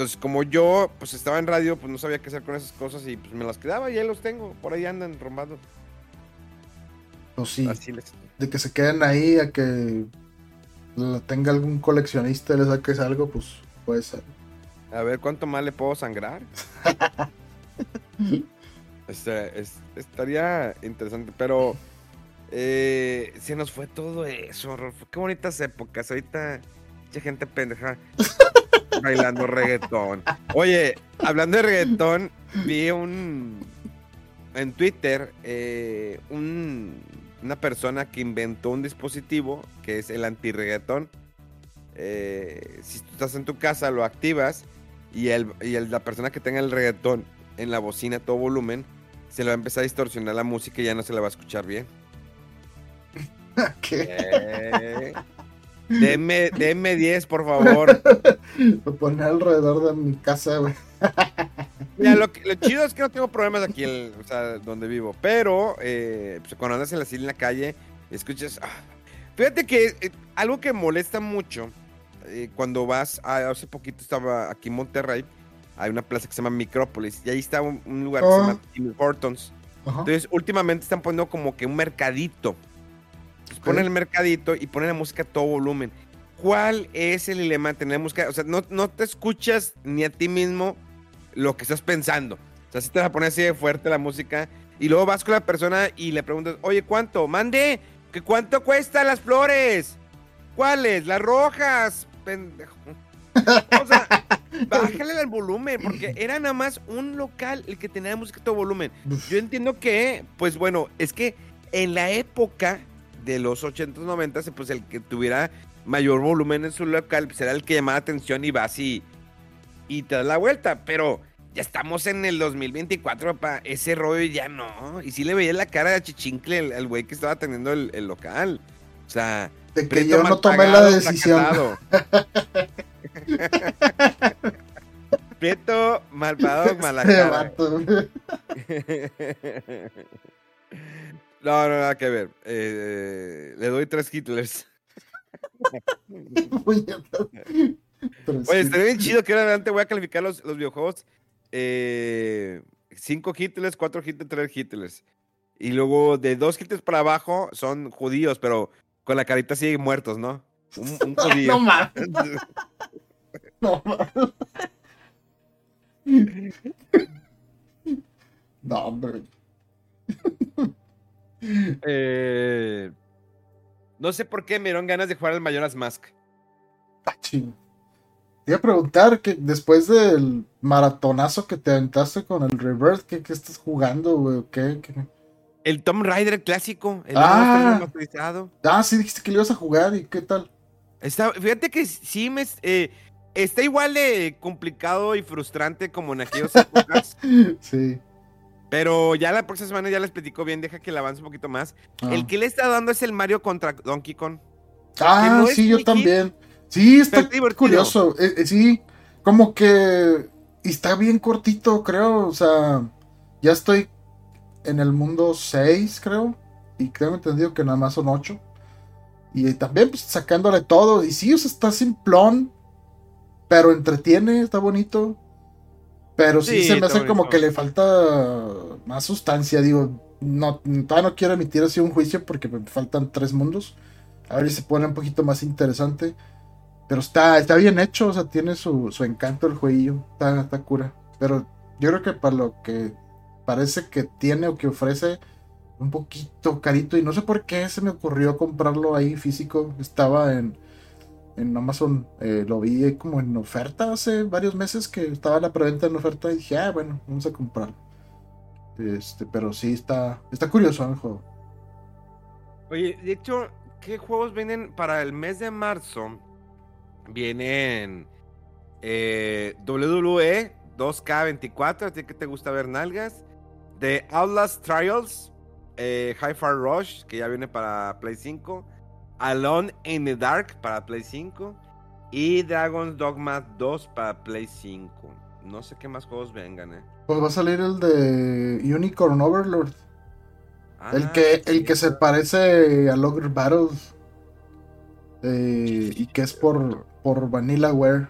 Entonces, como yo pues estaba en radio, pues no sabía qué hacer con esas cosas y pues me las quedaba y ahí los tengo. Por ahí andan rombando. Pues sí. Les... De que se queden ahí a que la tenga algún coleccionista y le saques algo, pues puede ser. A ver cuánto más le puedo sangrar. *laughs* este, es, estaría interesante, pero eh, se nos fue todo eso, Rolfo. Qué bonitas épocas. Ahorita, mucha gente pendeja *laughs* bailando reggaetón. Oye, hablando de reggaetón, vi un en Twitter eh, un, una persona que inventó un dispositivo que es el anti-reggaetón. Eh, si tú estás en tu casa, lo activas y, el, y el, la persona que tenga el reggaetón en la bocina a todo volumen se le va a empezar a distorsionar la música y ya no se la va a escuchar bien. *laughs* ¿Qué? Deme, deme 10, por favor. Lo pone alrededor de mi casa, güey. Mira, lo, lo, chido es que no tengo problemas aquí, el, o sea, donde vivo. Pero eh, pues, cuando andas en la, en la calle, escuchas. Ah. Fíjate que eh, algo que molesta mucho eh, cuando vas. A, hace poquito estaba aquí en Monterrey. Hay una plaza que se llama Micrópolis. Y ahí está un, un lugar oh. que se llama Tim Hortons. Uh -huh. Entonces, últimamente están poniendo como que un mercadito. Pues ponen el mercadito y ponen la música a todo volumen. ¿cuál es el dilema? Tenemos que, o sea, no, no te escuchas ni a ti mismo lo que estás pensando. O sea, si te vas a poner así de fuerte la música y luego vas con la persona y le preguntas, oye, ¿cuánto? Mande, ¿que cuánto cuestan las flores? ¿Cuáles? Las rojas, pendejo. O sea, *laughs* bájale al volumen, porque era nada más un local el que tenía música a todo volumen. Yo entiendo que, pues bueno, es que en la época de los 80s, 90s, pues el que tuviera mayor volumen en su local, pues era el que llamaba atención y vas y, y te das la vuelta, pero ya estamos en el 2024, papá, ese rollo ya no. Y sí le veía la cara de chichincle al güey que estaba teniendo el, el, local. O sea, de que yo no tomé la decisión. *laughs* Prieto, malvado, malacado. *laughs* no, no, nada que ver. Eh, le doy tres Hitlers. *laughs* Oye, estaría bien chido que ahora adelante voy a calificar los, los videojuegos. Eh, cinco Hitlers, cuatro Hitlers, tres Hitlers. Y luego de dos Hitlers para abajo son judíos, pero con la carita así muertos, ¿no? Un, un *laughs* judío. no mames. *laughs* No mames. No, hombre. *laughs* Eh, no sé por qué me dieron ganas de jugar al Majora's Mask. Ah, ching. Te iba a preguntar que después del maratonazo que te aventaste con el Reverse, ¿qué, qué estás jugando, güey? ¿Qué, qué? El Tomb Raider clásico, el Ah. Ah, sí, dijiste que le ibas a jugar y qué tal. Está, fíjate que sí me eh, está igual de complicado y frustrante como en aquellas *laughs* épocas. Sí. Pero ya la próxima semana ya les platico bien, deja que le avance un poquito más. Ah. El que le está dando es el Mario contra Donkey Kong. Ah, no sí, yo también. Sí, está curioso. Eh, eh, sí, como que está bien cortito, creo. O sea, ya estoy en el mundo 6, creo. Y creo entendido que nada más son 8. Y también pues, sacándole todo. Y sí, o sea, está simplón. Pero entretiene, está bonito. Pero sí, Sí, se me hace como que le falta más sustancia. Digo, no, todavía no quiero emitir así un juicio porque me faltan tres mundos. A ver si se pone un poquito más interesante. Pero está, está bien hecho, o sea, tiene su, su encanto el jueguillo. Está, está cura. Pero yo creo que para lo que parece que tiene o que ofrece, un poquito carito. Y no sé por qué se me ocurrió comprarlo ahí físico. Estaba en, en Amazon. eh, lo vi como en oferta hace varios meses que estaba la preventa en oferta. Y dije, ah, bueno, vamos a comprarlo. Este, pero sí está, está curioso el juego. Oye, de hecho, ¿qué juegos vienen para el mes de marzo? Vienen eh, WWE 2K24, ¿a ti que te gusta ver nalgas? The Outlast Trials, eh, Hi-Fi Rush, que ya viene para Play 5, Alone in the Dark para Play 5 y Dragon's Dogma 2 para Play 5. No sé qué más juegos vengan, ¿eh? Pues va a salir el de Unicorn Overlord. El Ah, que, sí, el que se parece a Logger Battles. eh, y que es por, por Vanillaware.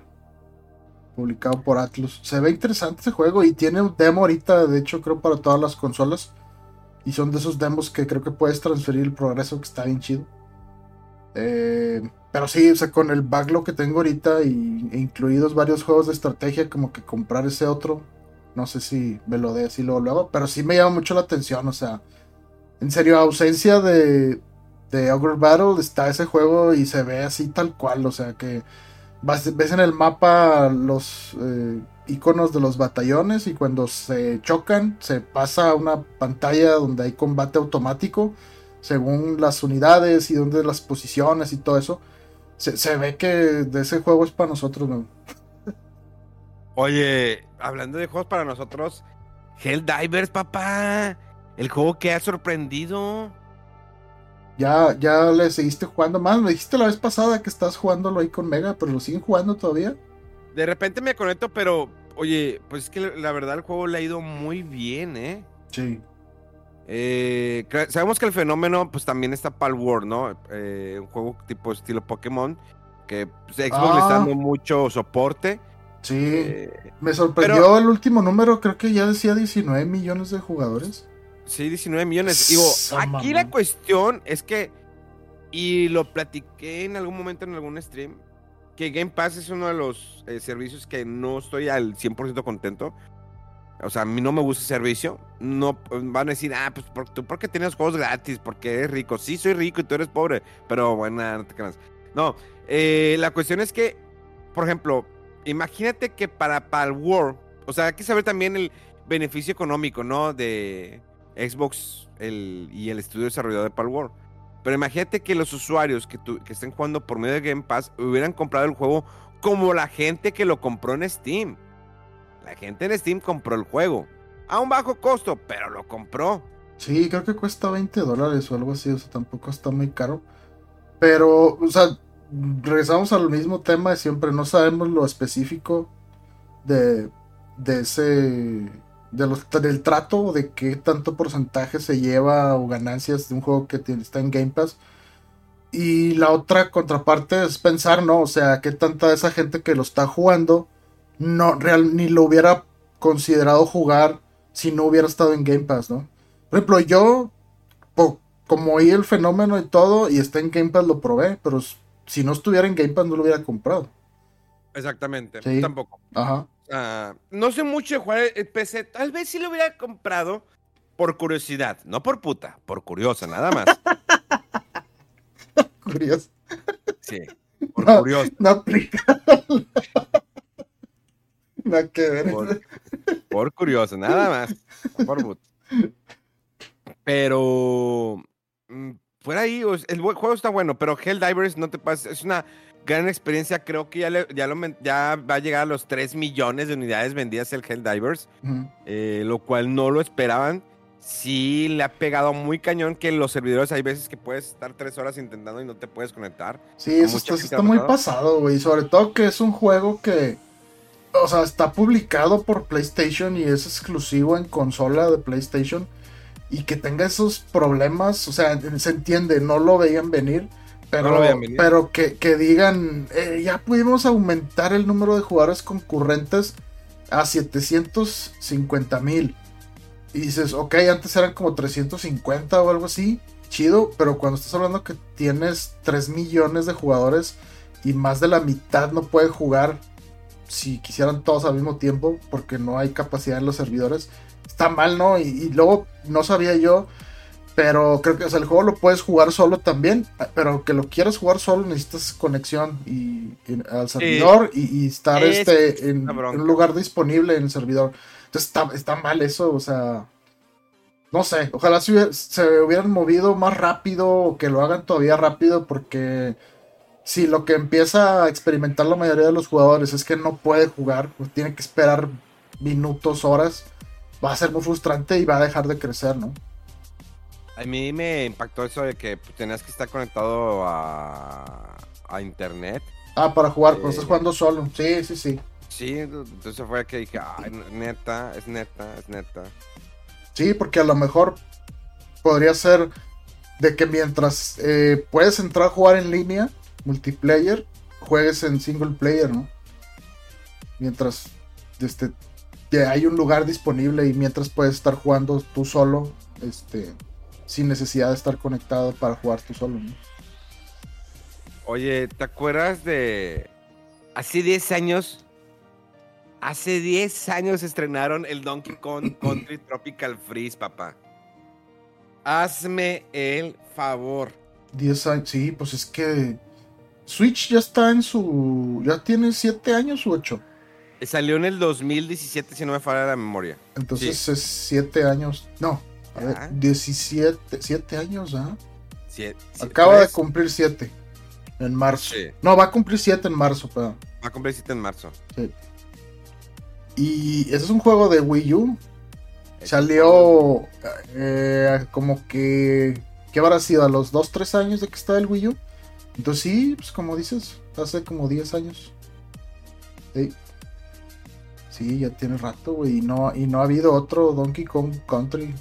Publicado por Atlus. Se ve interesante ese juego. Y tiene un demo ahorita. De hecho, creo para todas las consolas. Y son de esos demos que creo que puedes transferir el progreso. Que está bien chido. Eh, pero sí, o sea, con el backlog que tengo ahorita. Y, e incluidos varios juegos de estrategia. Como que comprar ese otro. No sé si me lo dé así luego, luego. Pero sí me llama mucho la atención. O sea. En serio, ausencia de, de Ogre Battle está ese juego y se ve así tal cual. O sea que ves en el mapa los eh, iconos de los batallones y cuando se chocan se pasa a una pantalla donde hay combate automático según las unidades y donde las posiciones y todo eso. Se, se ve que de ese juego es para nosotros, ¿no? Oye, hablando de juegos para nosotros, Helldivers, papá. El juego que ha sorprendido. Ya, ya le seguiste jugando más. Me dijiste la vez pasada que estás jugándolo ahí con Mega, pero lo siguen jugando todavía. De repente me conecto, pero, oye, pues es que la- la verdad el juego le ha ido muy bien, ¿eh? Sí. Eh, sabemos que el fenómeno, pues también está Pal War, ¿no? Eh, un juego tipo estilo Pokémon, que pues, Xbox le está Ah. dando mucho soporte. Sí. Eh, Me sorprendió el último número, creo que ya decía 19 millones de jugadores. sí, 19 millones. Digo, aquí la cuestión es que Y lo platiqué en algún momento en algún stream, que Game Pass es uno de los eh, servicios que no estoy al 100% contento. O sea, a mí no me gusta el servicio. No van a decir, ah, pues tú porque tienes juegos gratis, porque eres rico. Sí, soy rico y tú eres pobre, pero bueno, no te creas. No, eh, la cuestión es que, por ejemplo, imagínate que para Palworld, o sea, hay que saber también el beneficio económico, ¿no? De Xbox el, y el estudio desarrollador de Palworld. Pero imagínate que los usuarios que, que estén jugando por medio de Game Pass hubieran comprado el juego como la gente que lo compró en Steam. La gente en Steam compró el juego. A un bajo costo, pero lo compró. Sí, creo que cuesta 20 dólares o algo así. O sea, tampoco está muy caro. Pero, o sea, regresamos al mismo tema de siempre. No sabemos lo específico de, de ese. De los, del trato, de qué tanto porcentaje se lleva o ganancias de un juego que está en Game Pass. Y la otra contraparte es pensar, ¿no? O sea, qué tanta esa gente que lo está jugando no real, ni lo hubiera considerado jugar si no hubiera estado en Game Pass, ¿no? Por ejemplo, yo, como oí el fenómeno y todo, y está en Game Pass, lo probé, pero si no estuviera en Game Pass no lo hubiera comprado. Exactamente, tampoco. Ajá. no sé mucho de jugar el PC, tal vez si lo hubiera comprado por curiosidad, no por puta, por curiosa, nada más. curioso. *laughs* Sí, por curioso. No aplica. *laughs* Por, curioso, nada más. Por Pero mm, fuera ahí, el juego está bueno, pero Helldivers no te pasa, es una gran experiencia. Creo que ya, ya, ya, va a llegar a los 3 millones de unidades vendidas el Helldivers, eh, lo cual no lo esperaban. Sí, le ha pegado muy cañón que los servidores hay veces que puedes estar tres horas intentando y no te puedes conectar. Sí, eso está, está muy pasado, güey. Sobre todo que es un juego que o sea, está publicado por PlayStation y es exclusivo en consola de PlayStation. Y que tenga esos problemas, o sea, se entiende, no lo veían venir. Pero, pero que, digan, eh, ya pudimos aumentar el número de jugadores concurrentes a 750 mil. Y dices, ok, antes eran como 350 o algo así, chido, pero cuando estás hablando que tienes 3 millones de jugadores y más de la mitad no puede jugar si quisieran todos al mismo tiempo, porque no hay capacidad en los servidores. Está mal, ¿no? Y, luego no sabía yo, pero creo que el juego lo puedes jugar solo también, pero que lo quieras jugar solo necesitas conexión y, al servidor y, estar este, en, un lugar disponible en el servidor. Entonces está, está mal eso, o sea... No sé, ojalá se, se hubieran movido más rápido o que lo hagan todavía rápido porque si lo que empieza a experimentar la mayoría de los jugadores es que no puede jugar, pues tiene que esperar minutos, horas, va a ser muy frustrante y va a dejar de crecer, ¿no? A mí me impactó eso de que tenías que estar conectado a, a internet. Ah, para jugar, pues estás jugando solo. Sí, sí, sí. Sí, entonces fue que dije, ay, neta, es neta, es neta. Sí, porque a lo mejor podría ser de que mientras eh, puedes entrar a jugar en línea, multiplayer, juegues en single player, ¿no? Mientras este, hay un lugar disponible y mientras puedes estar jugando tú solo, este, sin necesidad de estar conectado para jugar tú solo, ¿no? Oye, ¿te acuerdas de hace 10 años? Hace 10 años estrenaron el Donkey Kong *clears throat* Country Tropical Freeze, papá. Hazme el favor. 10 años, sí, pues es que Switch ya está en su. ¿Ya tiene 7 años u 8? Salió en el 2017, si no me falla la memoria. Entonces es 7 años. No, a ver, 17. 7 años, ¿ah? Acaba de cumplir 7 en marzo. No, va a cumplir 7 en marzo, perdón. Va a cumplir 7 en marzo. Sí. Y ese es un juego de Wii U. Salió eh, como que. ¿Qué habrá sido? ¿A los 2-3 años de que está el Wii U? Entonces sí, pues como dices, hace como 10 años. Sí, sí ya tiene rato, güey. Y no, y no ha habido otro Donkey Kong Country.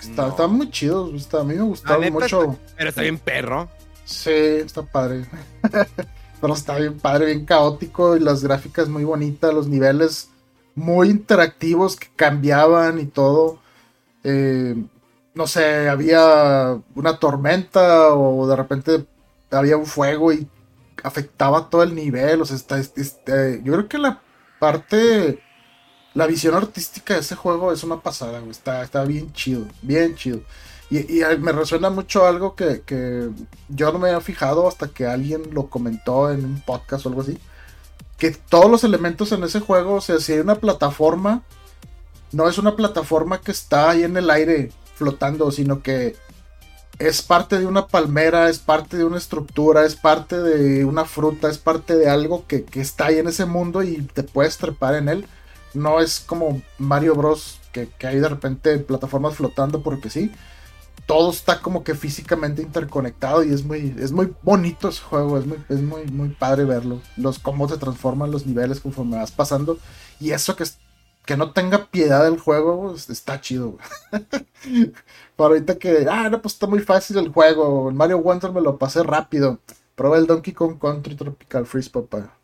Está, muy chido, a mí me gustaba mucho. pero está bien perro. Sí, está padre. *laughs* pero está bien padre, bien caótico y las gráficas muy bonitas, los niveles muy interactivos que cambiaban y todo. Eh, no sé, había una tormenta o de repente había un fuego y afectaba todo el nivel. O sea, está, este, yo creo que la parte, la visión artística de ese juego es una pasada, güey. Está, está bien chido, bien chido. Y, y me resuena mucho algo que, que, yo no me había fijado hasta que alguien lo comentó en un podcast o algo así. Que todos los elementos en ese juego, o sea, si hay una plataforma, no es una plataforma que está ahí en el aire flotando, sino que es parte de una palmera, es parte de una estructura, es parte de una fruta, es parte de algo que, está ahí en ese mundo y te puedes trepar en él. No es como Mario Bros. que, hay de repente plataformas flotando porque sí. Todo está como que físicamente interconectado y es muy, es muy bonito ese juego, es muy, es muy, muy padre verlo. Los cómo se transforman los niveles conforme vas pasando. Y eso que que no tenga piedad el juego, está chido. *laughs* Para ahorita que, ah, no, pues está muy fácil el juego. El Mario Wonder me lo pasé rápido. Prueba el Donkey Kong Country Tropical Freeze, papá.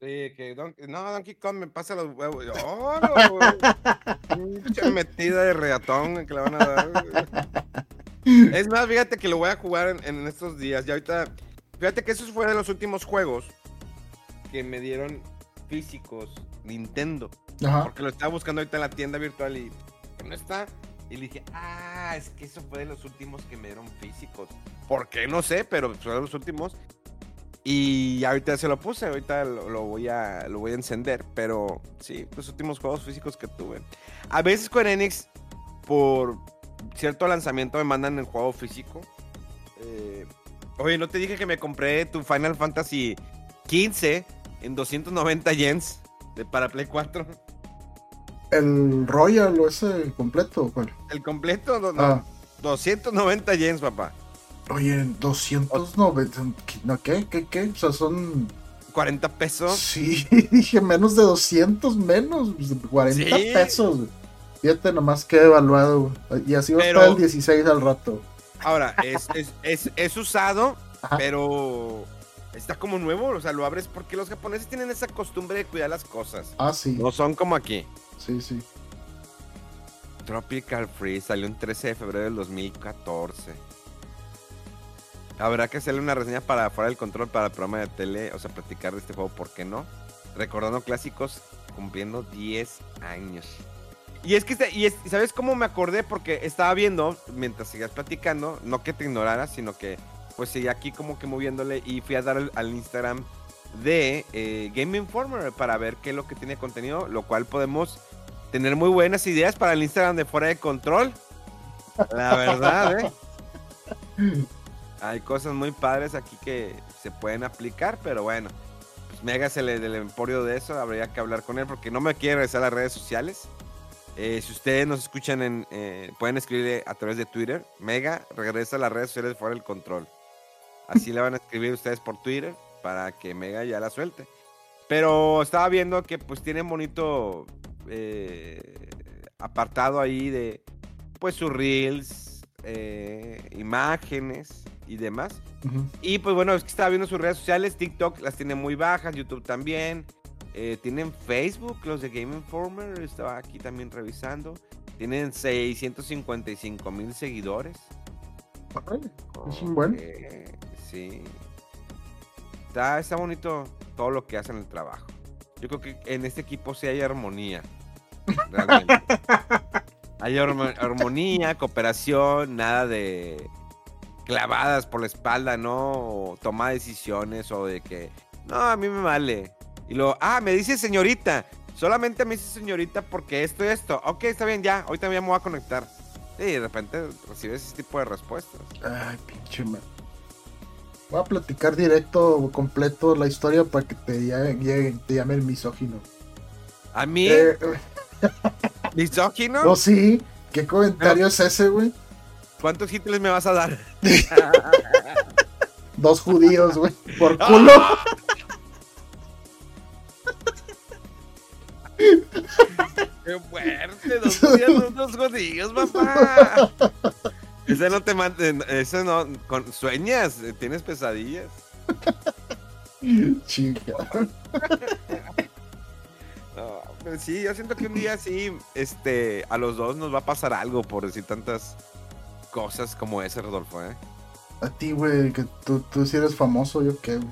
Sí, que no, Donkey Kong me pasa los huevos. ¡Oh, *laughs* Mucha metida de reatón que le van a dar. *laughs* Es más, fíjate que lo voy a jugar en, en estos días. Y ahorita, fíjate que esos fueron los últimos juegos que me dieron físicos Nintendo. Porque lo estaba buscando ahorita en la tienda virtual y no está. Y le dije, ah, es que eso fue de los últimos que me dieron físicos. ¿Por qué? No sé, pero fueron los últimos. Y ahorita se lo puse, ahorita lo, voy, a, lo voy a encender. Pero sí, los últimos juegos físicos que tuve. A veces con Enix, por cierto lanzamiento, me mandan el juego físico. Eh, oye, ¿no te dije que me compré tu Final Fantasy 15 en 290 yens de para Play 4? ¿El Royal o ese completo o cuál? El completo, no, 290 ah. yens, papá. Oye, 290, ¿no qué? ¿Qué? ¿Qué? O sea, son 40 pesos. Sí, *laughs* dije menos de 200, menos 40 pesos. Fíjate nomás que evaluado. Y así va a estar el 16 al rato. Ahora, es, es, es, usado, pero está como nuevo. O sea, lo abres porque los japoneses tienen esa costumbre de cuidar las cosas. Ah, sí. No son como aquí. Sí, sí. Tropical Freeze salió el 13 de febrero del 2014. Habrá que hacerle una reseña para fuera del control para el programa de tele, o sea, platicar de este juego, ¿por qué no? Recordando clásicos, cumpliendo 10 años. Y es que, este, y, ¿sabes cómo me acordé? Porque estaba viendo, mientras seguías platicando, no que te ignorara, sino que pues seguía aquí como que moviéndole y fui a dar al, Instagram de eh, Game Informer para ver qué es lo que tiene contenido, lo cual podemos tener muy buenas ideas para el Instagram de fuera de control. La verdad, ¿eh? Hay cosas muy padres aquí que se pueden aplicar, pero bueno, pues Mega es el del emporio de eso, habría que hablar con él porque no me quiere regresar a las redes sociales. Eh, si ustedes nos escuchan, en, eh, pueden escribirle a través de Twitter. Mega regresa a las redes sociales fuera del control. Así le van a escribir ustedes por Twitter para que Mega ya la suelte. Pero estaba viendo que pues tiene bonito eh, apartado ahí de pues sus reels, imágenes y demás. Y pues bueno, es que estaba viendo sus redes sociales, TikTok las tiene muy bajas, YouTube también. Eh, tienen Facebook, los de Game Informer, estaba aquí también revisando. Tienen 655 mil seguidores. es un buen. Sí. Está, está bonito todo lo que hacen el trabajo. Yo creo que en este equipo sí hay armonía. Realmente. hay armonía, cooperación, nada de clavadas por la espalda, ¿no? O toma decisiones o de que, no, a mí me vale. Y luego, ah, me dice señorita. Solamente me dice señorita porque esto y esto. Ok, está bien, ya. Hoy también me voy a conectar. Y de repente recibes ese tipo de respuestas. Ay, pinche man. Voy a platicar directo, completo la historia para que te llame, te llame el misógino. ¿A mí? Eh, ¿Misógino? No, sí. ¿Qué comentario es ese, güey? ¿Cuántos Hitler me vas a dar? *laughs* Dos judíos, güey. Por culo. ¡Qué fuerte! Dos judíos, dos judíos, papá. Ese no te mantén, ese no, con, sueñas, tienes pesadillas. Chica. Pero sí, yo siento que un día sí, este, a los dos nos va a pasar algo por decir tantas cosas como ese, Rodolfo, ¿eh? A ti, güey, que tú, tú sí eres famoso, yo qué, güey.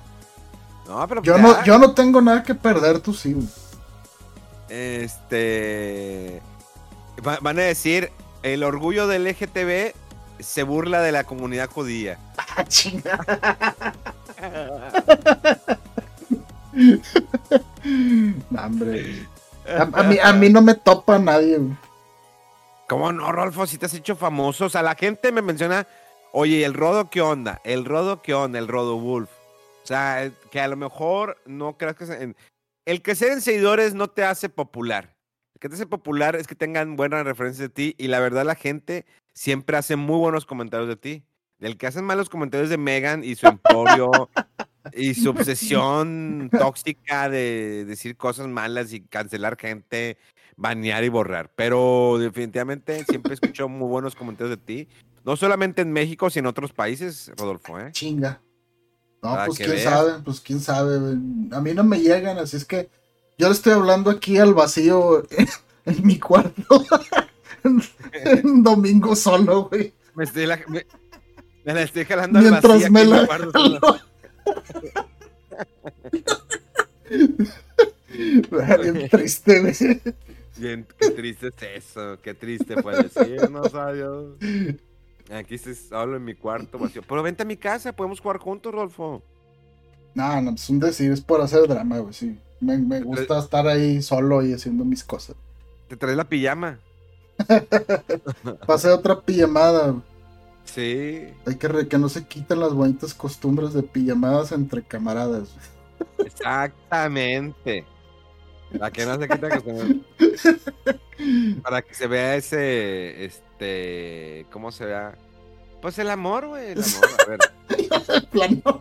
No, pero Yo ya, no, yo no tengo nada que perder, tú sí, güey. Este. va- van a decir: el orgullo del LGTB se burla de la comunidad judía. *laughs* Ah, chinga. *laughs* *laughs* Hombre. A, a mí, a mí no me topa nadie, güey. ¿Cómo no, Rolfo? Si te has hecho famoso. O sea, la gente me menciona, oye, ¿el Rodo qué onda? ¿El Rodo qué onda? El Rodo Wolf. O sea, que a lo mejor no creas que... se- El crecer en seguidores no te hace popular. El que te hace popular es que tengan buenas referencias de ti y la verdad la gente siempre hace muy buenos comentarios de ti. Del que hacen malos comentarios de Megan y su *laughs* emporio y su obsesión tóxica de decir cosas malas y cancelar gente, banear y borrar. Pero definitivamente siempre escucho muy buenos comentarios de ti. No solamente en México, sino en otros países, Rodolfo, ¿eh? Chinga. No, Para pues quién veas. sabe, pues quién sabe. A mí no me llegan, así es que yo le estoy hablando aquí al vacío *laughs* en, mi cuarto. *laughs* un domingo solo, güey. Me estoy la, me, me la estoy jalando al vacío me en la. Bien triste, güey. Bien, qué triste es eso, qué triste fue decirnos adiós. Aquí estoy solo en mi cuarto vacío. Pero vente a mi casa, podemos jugar juntos, Rodolfo. No, no, es un decir, es por hacer drama, güey, sí. Me, me gusta estar ahí solo y haciendo mis cosas. Te traes la pijama. *laughs* Pasé otra pijamada, güey. Sí, Hay que re- que no se quiten las bonitas costumbres de pijamadas entre camaradas. exactamente. Para que no se quita que se- Para que se vea ese, este, ¿cómo se vea? Pues el amor, güey, el amor. A ver. *laughs*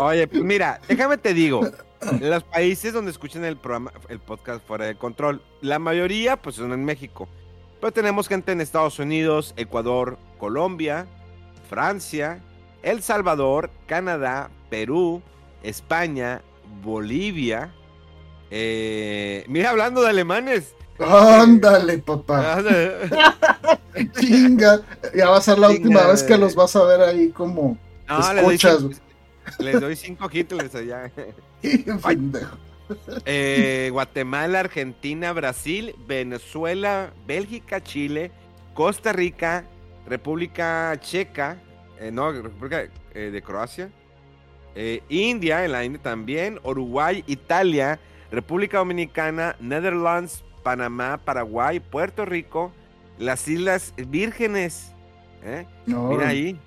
Oye, pues mira, déjame te digo, en los países donde escuchan el programa, el podcast fuera de control, la mayoría pues son en México. Pero tenemos gente en Estados Unidos, Ecuador, Colombia, Francia, El Salvador, Canadá, Perú, España, Bolivia. eh, mira, hablando de alemanes. Ándale, papá. *laughs* Chinga. Ya va a ser la Chinga, última vez que los vas a ver ahí como No, les doy escuchas. cinco, les doy cinco Hitlers allá. *laughs* Pendejo. Eh, Guatemala, Argentina, Brasil, Venezuela, Bélgica, Chile, Costa Rica, República Checa, eh, no, República eh, de Croacia, India, en la India también, Uruguay, Italia, República Dominicana, Netherlands, Panamá, Paraguay, Puerto Rico, las Islas Vírgenes. No, Mira ahí.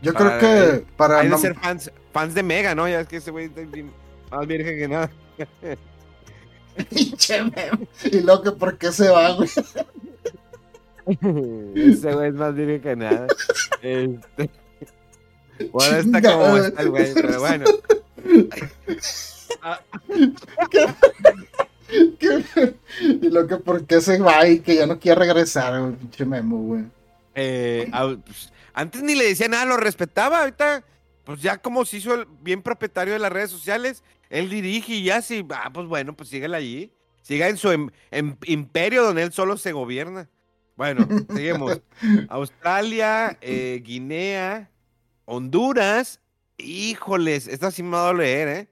Yo para- creo que para Hay de ser fans, fans de Mega, ¿no? Ya es que ese güey está bien- más virgen que nada. Pinche meme. Y luego que por qué se va, güey. *laughs* Ese güey es más virgen que nada. Este... Bueno, está como está el güey, pero bueno. Y luego que por qué se va y que ya no quiere regresar, güey. Pinche memo, güey. Eh, ah, pues, antes ni le decía nada, lo respetaba. Ahorita, pues ya como se hizo el bien propietario de las redes sociales, él dirige y ya sí, ah, pues bueno, pues síguela allí. Siga en su em- em- imperio donde él solo se gobierna. Bueno, *laughs* seguimos. Australia, eh, Guinea, Honduras. Híjoles, esta sí me va a doler, ¿eh?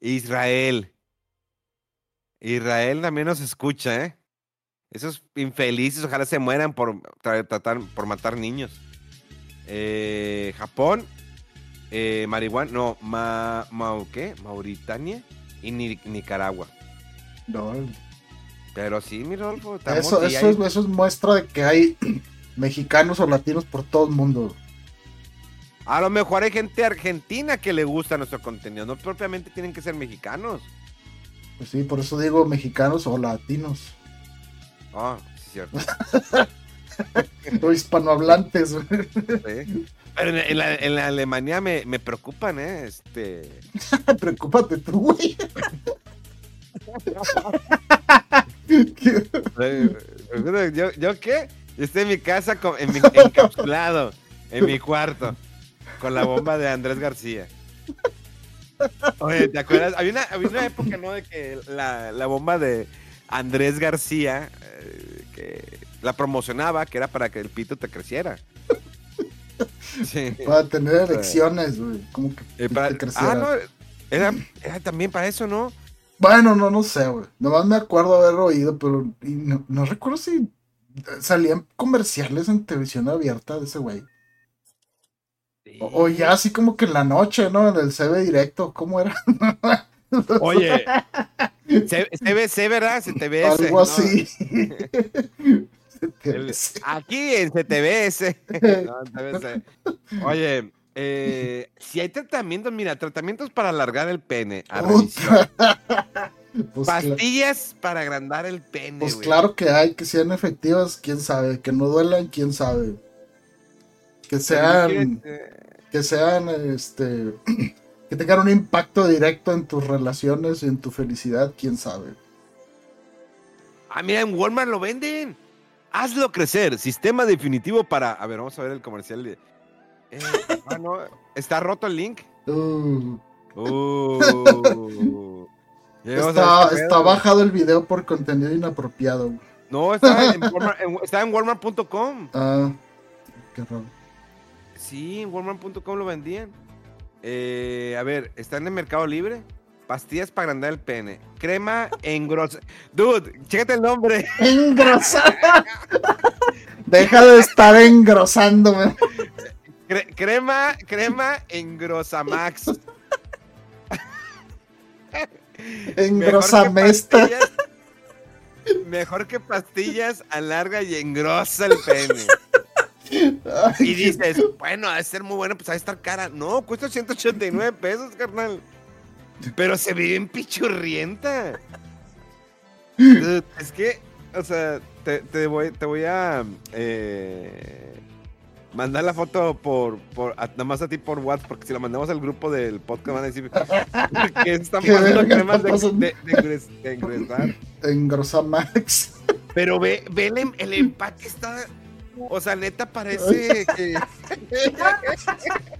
Israel. Israel también nos escucha, ¿eh? Esos infelices, ojalá se mueran por tra- tratar, por matar niños. Eh, Japón, eh, marihuana, no, ma, ma- ¿qué? Mauritania y Ni- Nicaragua. No, Pero sí, mi estamos eso, eso, hay- es, eso es muestra de que hay *clears throat* mexicanos o latinos por todo el mundo. A lo mejor hay gente argentina que le gusta nuestro contenido, no propiamente tienen que ser mexicanos. Pues sí, por eso digo mexicanos o latinos. Ah, sí, cierto. *laughs* *laughs* O hispanohablantes, sí. Pero en, en la, en la Alemania me, me preocupan, ¿eh? Este... *laughs* Preocúpate tú, güey. ¿Yo, ¿Yo qué? Yo estoy en mi casa con- en mi- encapsulado, en mi cuarto, con la bomba de Andrés García. Oye, ¿te acuerdas? Había una, había una época, ¿no? De que la, la bomba de Andrés García, eh, que la promocionaba, que era para que el pito te creciera. *laughs* Sí. Para tener elecciones, güey. Como que Eh, para- creciera. ah, no, era, era también para eso, ¿no? Bueno, no, no sé, güey. Nomás me acuerdo haber oído, pero y no, no recuerdo si salían comerciales en televisión abierta de ese güey. O, o ya así como que en la noche, ¿no? En el CB directo, ¿cómo era? *laughs* Oye, *laughs* C- CBC, ¿verdad? CTBS. Algo ¿no? *laughs* El- aquí en CTBS. *laughs* No, en CBC. Oye, eh, si hay tratamientos, mira, tratamientos para alargar el pene. *laughs* Pues, Pastillas para agrandar el pene, pues claro que hay, que sean efectivas, quién sabe. Que no duelan, quién sabe. Que sean, que sean, este, *clears throat* que tengan un impacto directo en tus relaciones y en tu felicidad, quién sabe. Ah, mira, en Walmart lo venden. Hazlo crecer. Sistema definitivo para. A ver, vamos a ver el comercial. de- Eh, ah, no, Está roto el link. Uh, Uh. Está, está bajado el video por contenido inapropiado. No, está en, Walmart- en- está en Walmart.com. Ah, qué raro. Sí, en Walmart.com lo vendían. Eh, a ver, están en Mercado Libre. Pastillas para agrandar el pene. Crema engrosa. Dude, chécate el nombre. Engrosar. Deja de estar engrosándome. Cre- crema, crema engrosamax. Engrosame esta. pastillas- Mejor que pastillas, alarga y engrosa el pene. Ay, Y dices, bueno, ha de ser muy bueno, pues de estar cara. No, cuesta 189 pesos, carnal. Pero se ve bien pichurrienta. *laughs* Es que, o sea, te, te voy, te voy a eh, mandar la foto por, por a- nada más a ti por WhatsApp, porque si la mandamos al grupo del podcast van a decir que están *laughs* ¿Qué pasando cremas de, de, de de engresar. Engrosamax. Pero ve, ve el, em- el empaque está. O sea, neta parece que.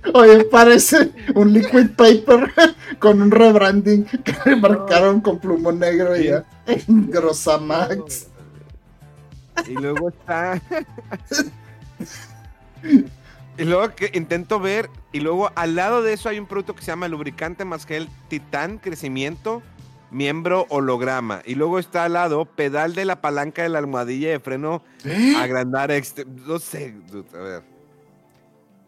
*laughs* Oye, parece un liquid paper *laughs* con un rebranding que le marcaron con plumón negro y ya. Engrosamax. Y luego está. *laughs* y luego que intento ver. Y luego al lado de eso hay un producto que se llama lubricante más gel Titán Crecimiento Miembro Holograma. Y luego está al lado pedal de la palanca de la almohadilla de freno ¿Eh? agrandar No sé, a ver.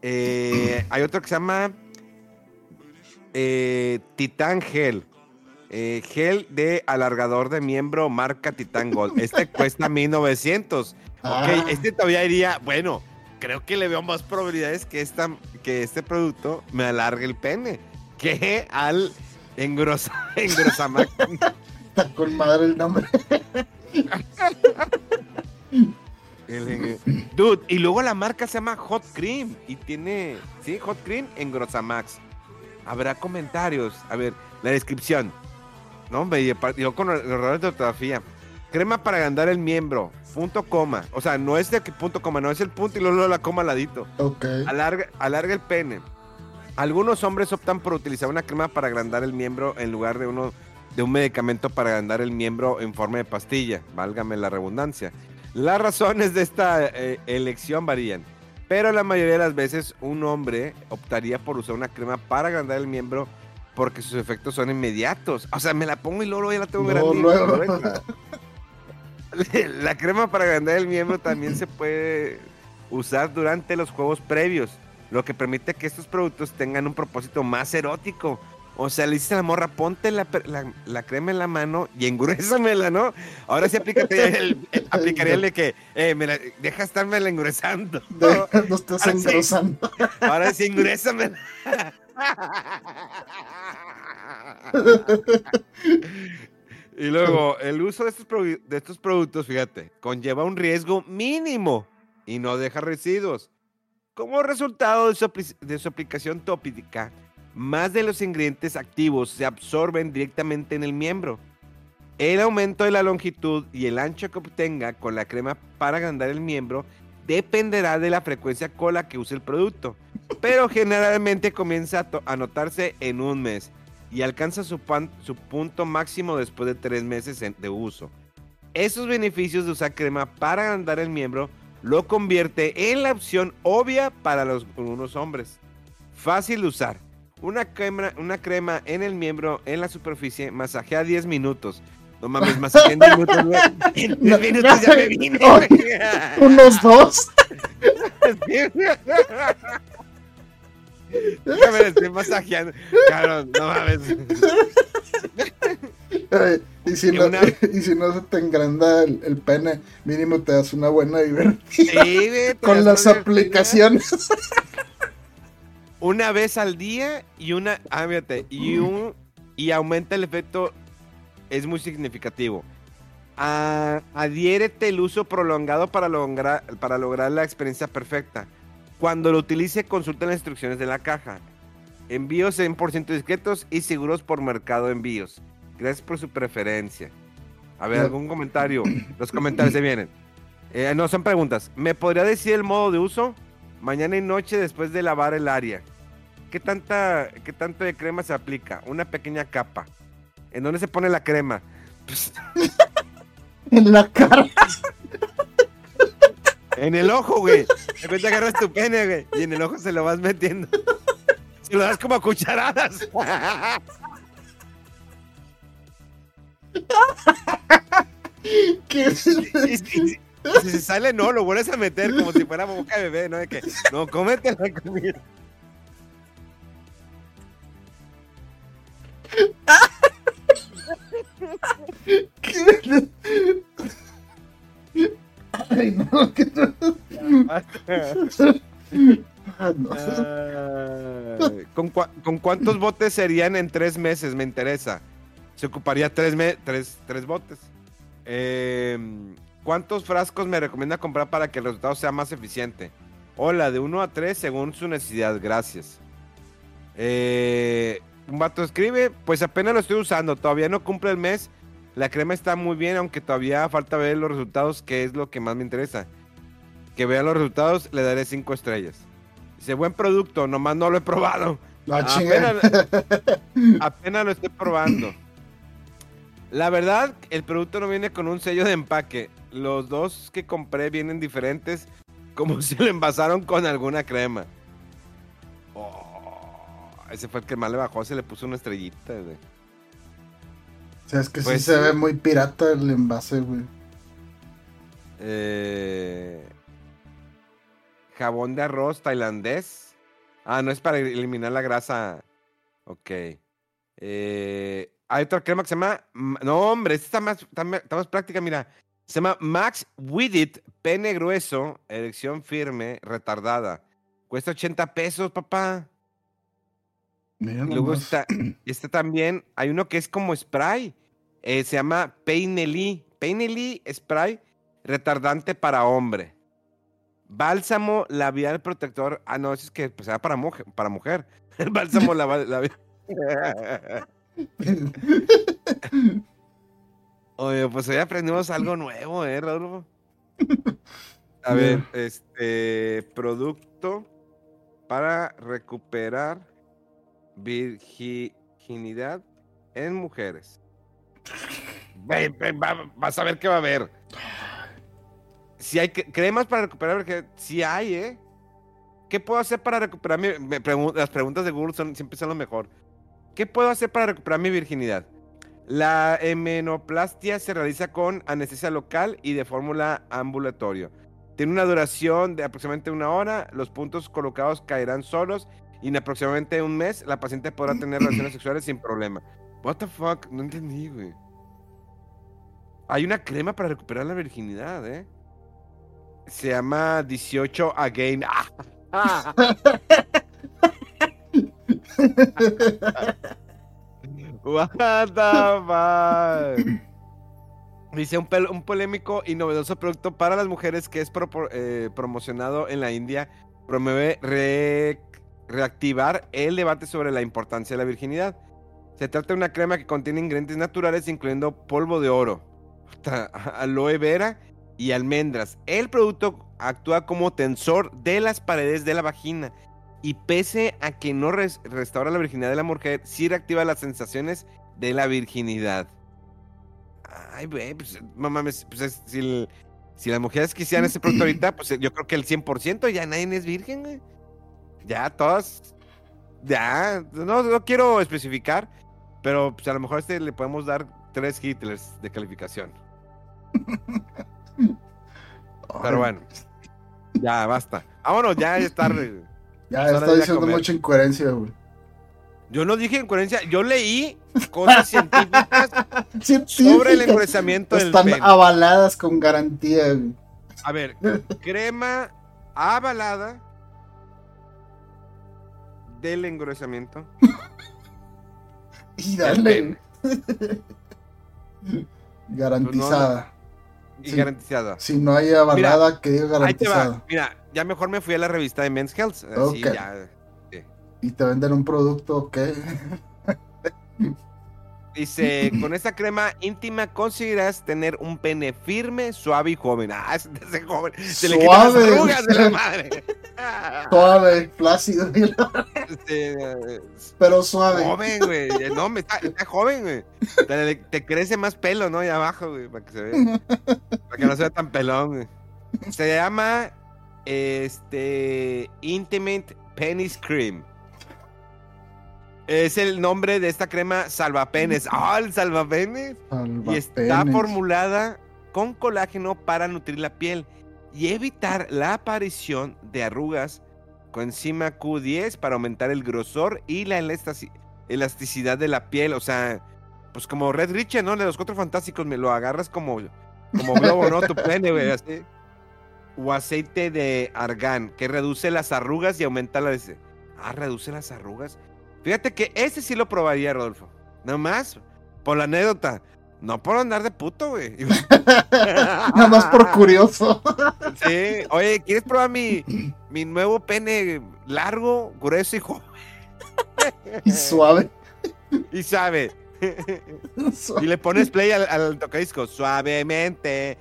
Eh, hay otro que se llama eh, Titán Gel. Eh, gel de alargador de miembro marca Titán Gold. Este *laughs* cuesta 1900. Ah. Ok, este todavía iría, bueno, creo que le veo más probabilidades que, esta, que este producto me alargue el pene que al engrosa, *laughs* engrosamax. Está con madre el nombre. El Dude, y luego la marca se llama Hot Cream y tiene, sí, Hot Cream en Grosamax. Habrá comentarios. A ver, la descripción. No, hombre, yo con er- errores de ortografía. Crema para agrandar el miembro. Punto coma. O sea, no es de que punto coma, no es el punto y luego la coma al ladito. Ok. Alarga, alarga el pene. Algunos hombres optan por utilizar una crema para agrandar el miembro en lugar de uno de un medicamento para agrandar el miembro en forma de pastilla. Válgame la redundancia. Las razones de esta eh, elección varían, pero la mayoría de las veces un hombre optaría por usar una crema para agrandar el miembro porque sus efectos son inmediatos. O sea, me la pongo y luego ya la tengo gruesa. *laughs* La crema para agrandar el miembro también se puede usar durante los juegos previos, lo que permite que estos productos tengan un propósito más erótico. O sea, le dices a la morra, ponte la, la- la crema en la mano y engruésamela, ¿no? Ahora sí aplícate el, el- aplicaría el de que, eh, me la- deja estarme la engruesando. De- *laughs* no estás Ahora sí. engrosando. *laughs* Ahora sí, engruésamela. *laughs* Y luego, el uso de estos, de estos productos, fíjate, conlleva un riesgo mínimo y no deja residuos. Como resultado de su, apli- de su aplicación tópica, más de los ingredientes activos se absorben directamente en el miembro. El aumento de la longitud y el ancho que obtenga con la crema para agrandar el miembro dependerá de la frecuencia con la que use el producto, pero *laughs* generalmente comienza a, notarse en un mes y alcanza su, pan- su punto máximo después de tres meses de uso. Esos beneficios de usar crema para agrandar el miembro lo convierte en la opción obvia para los, unos hombres. Fácil de usar. Una crema, una crema en el miembro, en la superficie, masajea 10 minutos. No mames, masajea en 10 minutos, güey. *laughs* En 10 minutos ya me vine, güey. Unos dos. *laughs* Déjame le estoy masajeando. Cabrón, no mames. *laughs* Y, si no, una- *laughs* y si no se te engranda el, el pene, mínimo te das una buena divertida Sí, con las aplicaciones. Una vez al día y una. Ah, fíjate. Y un. Y aumenta el efecto. Es muy significativo. Ah, adhiérete el uso prolongado para lograr, para lograr la experiencia perfecta. Cuando lo utilice, consulta las instrucciones de la caja. Envíos 100% discretos y seguros por mercado envíos. Gracias por su preferencia. A ver, algún comentario. Los comentarios se vienen. Eh, no, son preguntas. ¿Me podría decir el modo de uso? Mañana y noche después de lavar el área. ¿Qué, tanta, ¿Qué tanto de crema se aplica? Una pequeña capa. ¿En dónde se pone la crema? Pues, *laughs* en la cara. en el ojo, güey. De repente agarras tu pene, güey. Y en el ojo se lo vas metiendo. Se lo das como a cucharadas. *laughs* ¿Qué? Y si, y si- si se sale, no, lo vuelves a meter como si fuera boca de bebé, ¿no? De que, no, cómete la comida. ¿Qué? *laughs* Ay, no, *laughs* que Ah, no. Ay, ¿Con, cua- con cuántos botes serían en tres meses? Me interesa. Se ocuparía tres, me- tres, tres botes. Em, ¿Cuántos frascos me recomienda comprar para que el resultado sea más eficiente? Hola, de 1 a 3 según su necesidad. Gracias. Eh, un vato escribe, pues apenas lo estoy usando, todavía no cumple el mes. La crema está muy bien, aunque todavía falta ver los resultados, que es lo que más me interesa. Que vea los resultados, le daré 5 estrellas. Dice, buen producto, nomás no lo he probado. La chinga. Apenas, apenas lo estoy probando. La verdad, el producto no viene con un sello de empaque. Los dos que compré vienen diferentes, como *laughs* si lo envasaron con alguna crema. Oh, ese fue el que más le bajó, se le puso una estrellita, güey. O sea, es que Pues sí se sí. ve muy pirata el envase, güey. Eh, jabón de arroz tailandés. Ah, no es para eliminar la grasa. Ok. Eh, hay otra crema que se llama. No, hombre, esta está más, está más práctica, mira. Se llama Max With It, pene grueso, erección firme, retardada. Cuesta 80 pesos, papá. Mira luego nomás. está, *clears throat* este también, hay uno que es como spray. eh, se llama Peinely. Peinely Spray retardante para hombre. Bálsamo labial protector. Ah, no, es que pues, era para mujer. Para mujer. El bálsamo labial. *laughs* *laughs* Oye, pues hoy aprendimos algo nuevo, ¿eh, Rodolfo? A ver, este producto para recuperar virginidad en mujeres. Ve, ve, va- vas a ver qué va a haber. Si hay cre- cremas para recuperar virginidad, sí hay, ¿eh? ¿Qué puedo hacer para recuperar mi me pregun- Las preguntas de Google son, siempre son lo mejor. ¿Qué puedo hacer para recuperar mi virginidad? La hemenoplastia se realiza con anestesia local y de fórmula ambulatorio. Tiene una duración de aproximadamente una hora. Los puntos colocados caerán solos y en aproximadamente un mes la paciente podrá tener relaciones *clears throat* sexuales sin problema. What the fuck? No entendí, güey. Hay una crema para recuperar la virginidad, ¿eh? Se llama 18 Again. ¡Ah! *laughs* *laughs* What the fuck? Dice un, polémico y novedoso producto para las mujeres que es eh, promocionado en la India. Promueve re- reactivar el debate sobre la importancia de la virginidad. Se trata de una crema que contiene ingredientes naturales, incluyendo polvo de oro, *laughs* aloe vera y almendras. El producto actúa como tensor de las paredes de la vagina y pese a que no res- restaura la virginidad de la mujer, sí reactiva las sensaciones de la virginidad. Ay, güey, pues, no mames, pues es- si el, Si las mujeres quisieran ese producto ahorita, pues yo creo que el 100% ya nadie es virgen, güey. Ya todas. Ya. No, no quiero especificar, pero pues a lo mejor a este le podemos dar tres Hitlers de calificación. *laughs* Pero bueno. Ya, basta. Vámonos, ya es tarde. Ya, está diciendo mucha incoherencia, güey. Yo no dije incoherencia, yo leí cosas científicas *laughs* sobre el engrosamiento del Están avaladas con garantía, güey. A ver, crema avalada del engrosamiento. Y dale. Garantizada. Y Sí. garantizada. Si no hay avalada, que diga Ahí te va. garantizada. Mira, ya mejor me fui a la revista de Men's Health. Así ya. Y te venden un producto que. Dice, *laughs* con esta crema íntima conseguirás tener un pene firme, suave y joven. Ah, se te hace joven. Se le quitan las Suave. arrugas de la madre. *laughs* Suave, plácido, Este, pero suave. joven, güey. No, me está, está joven, güey. Te, te crece más pelo, ¿no? Ahí abajo, güey, para que se vea. Para que no sea tan pelón, güey. Se llama este Intimate Penis Cream. Es el nombre de esta crema salvapenes. ¡Ah, el salvapenes! Y está Salvapenes. formulada con colágeno para nutrir la piel y evitar la aparición de arrugas, coenzima Q10 para aumentar el grosor y la elasticidad de la piel. O sea, pues como Red Richard, ¿no? De los cuatro fantásticos, me lo agarras como, como globo, ¿no? Tu pene, güey, así. O aceite de argán, que reduce las arrugas y aumenta la... Ah, reduce las arrugas. Fíjate que ese sí lo probaría, Rodolfo. Nada más, por la anécdota. No por andar de puto, güey. *laughs* Nada más por curioso. *laughs* Sí. Oye, ¿quieres probar mi, mi nuevo pene largo, grueso y joven? y suave. Y sabe. Y Suave. le pones play al, al tocadisco. Suavemente.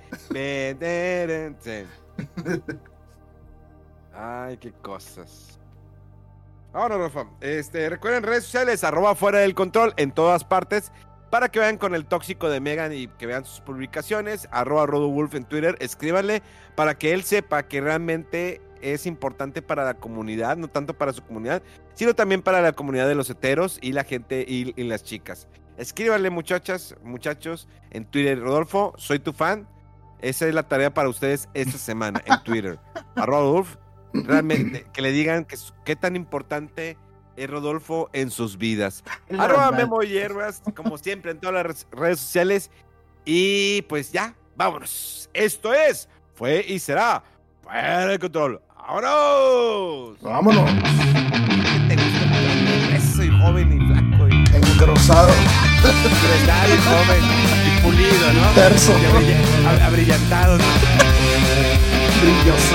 Ay, qué cosas. Ahora, Rafa. Este, recuerden redes sociales, arroba fuera del control en todas partes. Para que vean con el tóxico de Megan y que vean sus publicaciones. Arroba RodoWolf en Twitter. Escríbanle para que él sepa que realmente es importante para la comunidad, no tanto para su comunidad, sino también para la comunidad de los heteros y la gente y, y las chicas. Escríbanle, muchachas, muchachos, en Twitter. Rodolfo, soy tu fan. Esa es la tarea para ustedes esta semana en Twitter. *laughs* A Rodolfo, realmente, que le digan que, qué tan importante es Rodolfo en sus vidas. Arroba. Memo Hierbas, como siempre, en todas las redes sociales. Y pues ya, vámonos. Esto es, fue y será, fuera de control. ¡Vámonos! Vámonos. ¿Qué te gusta? Grueso y joven y blanco y Engrosado. *laughs* Joven pulido, ¿no? Ab- abrillantado, ¿no? Brilloso.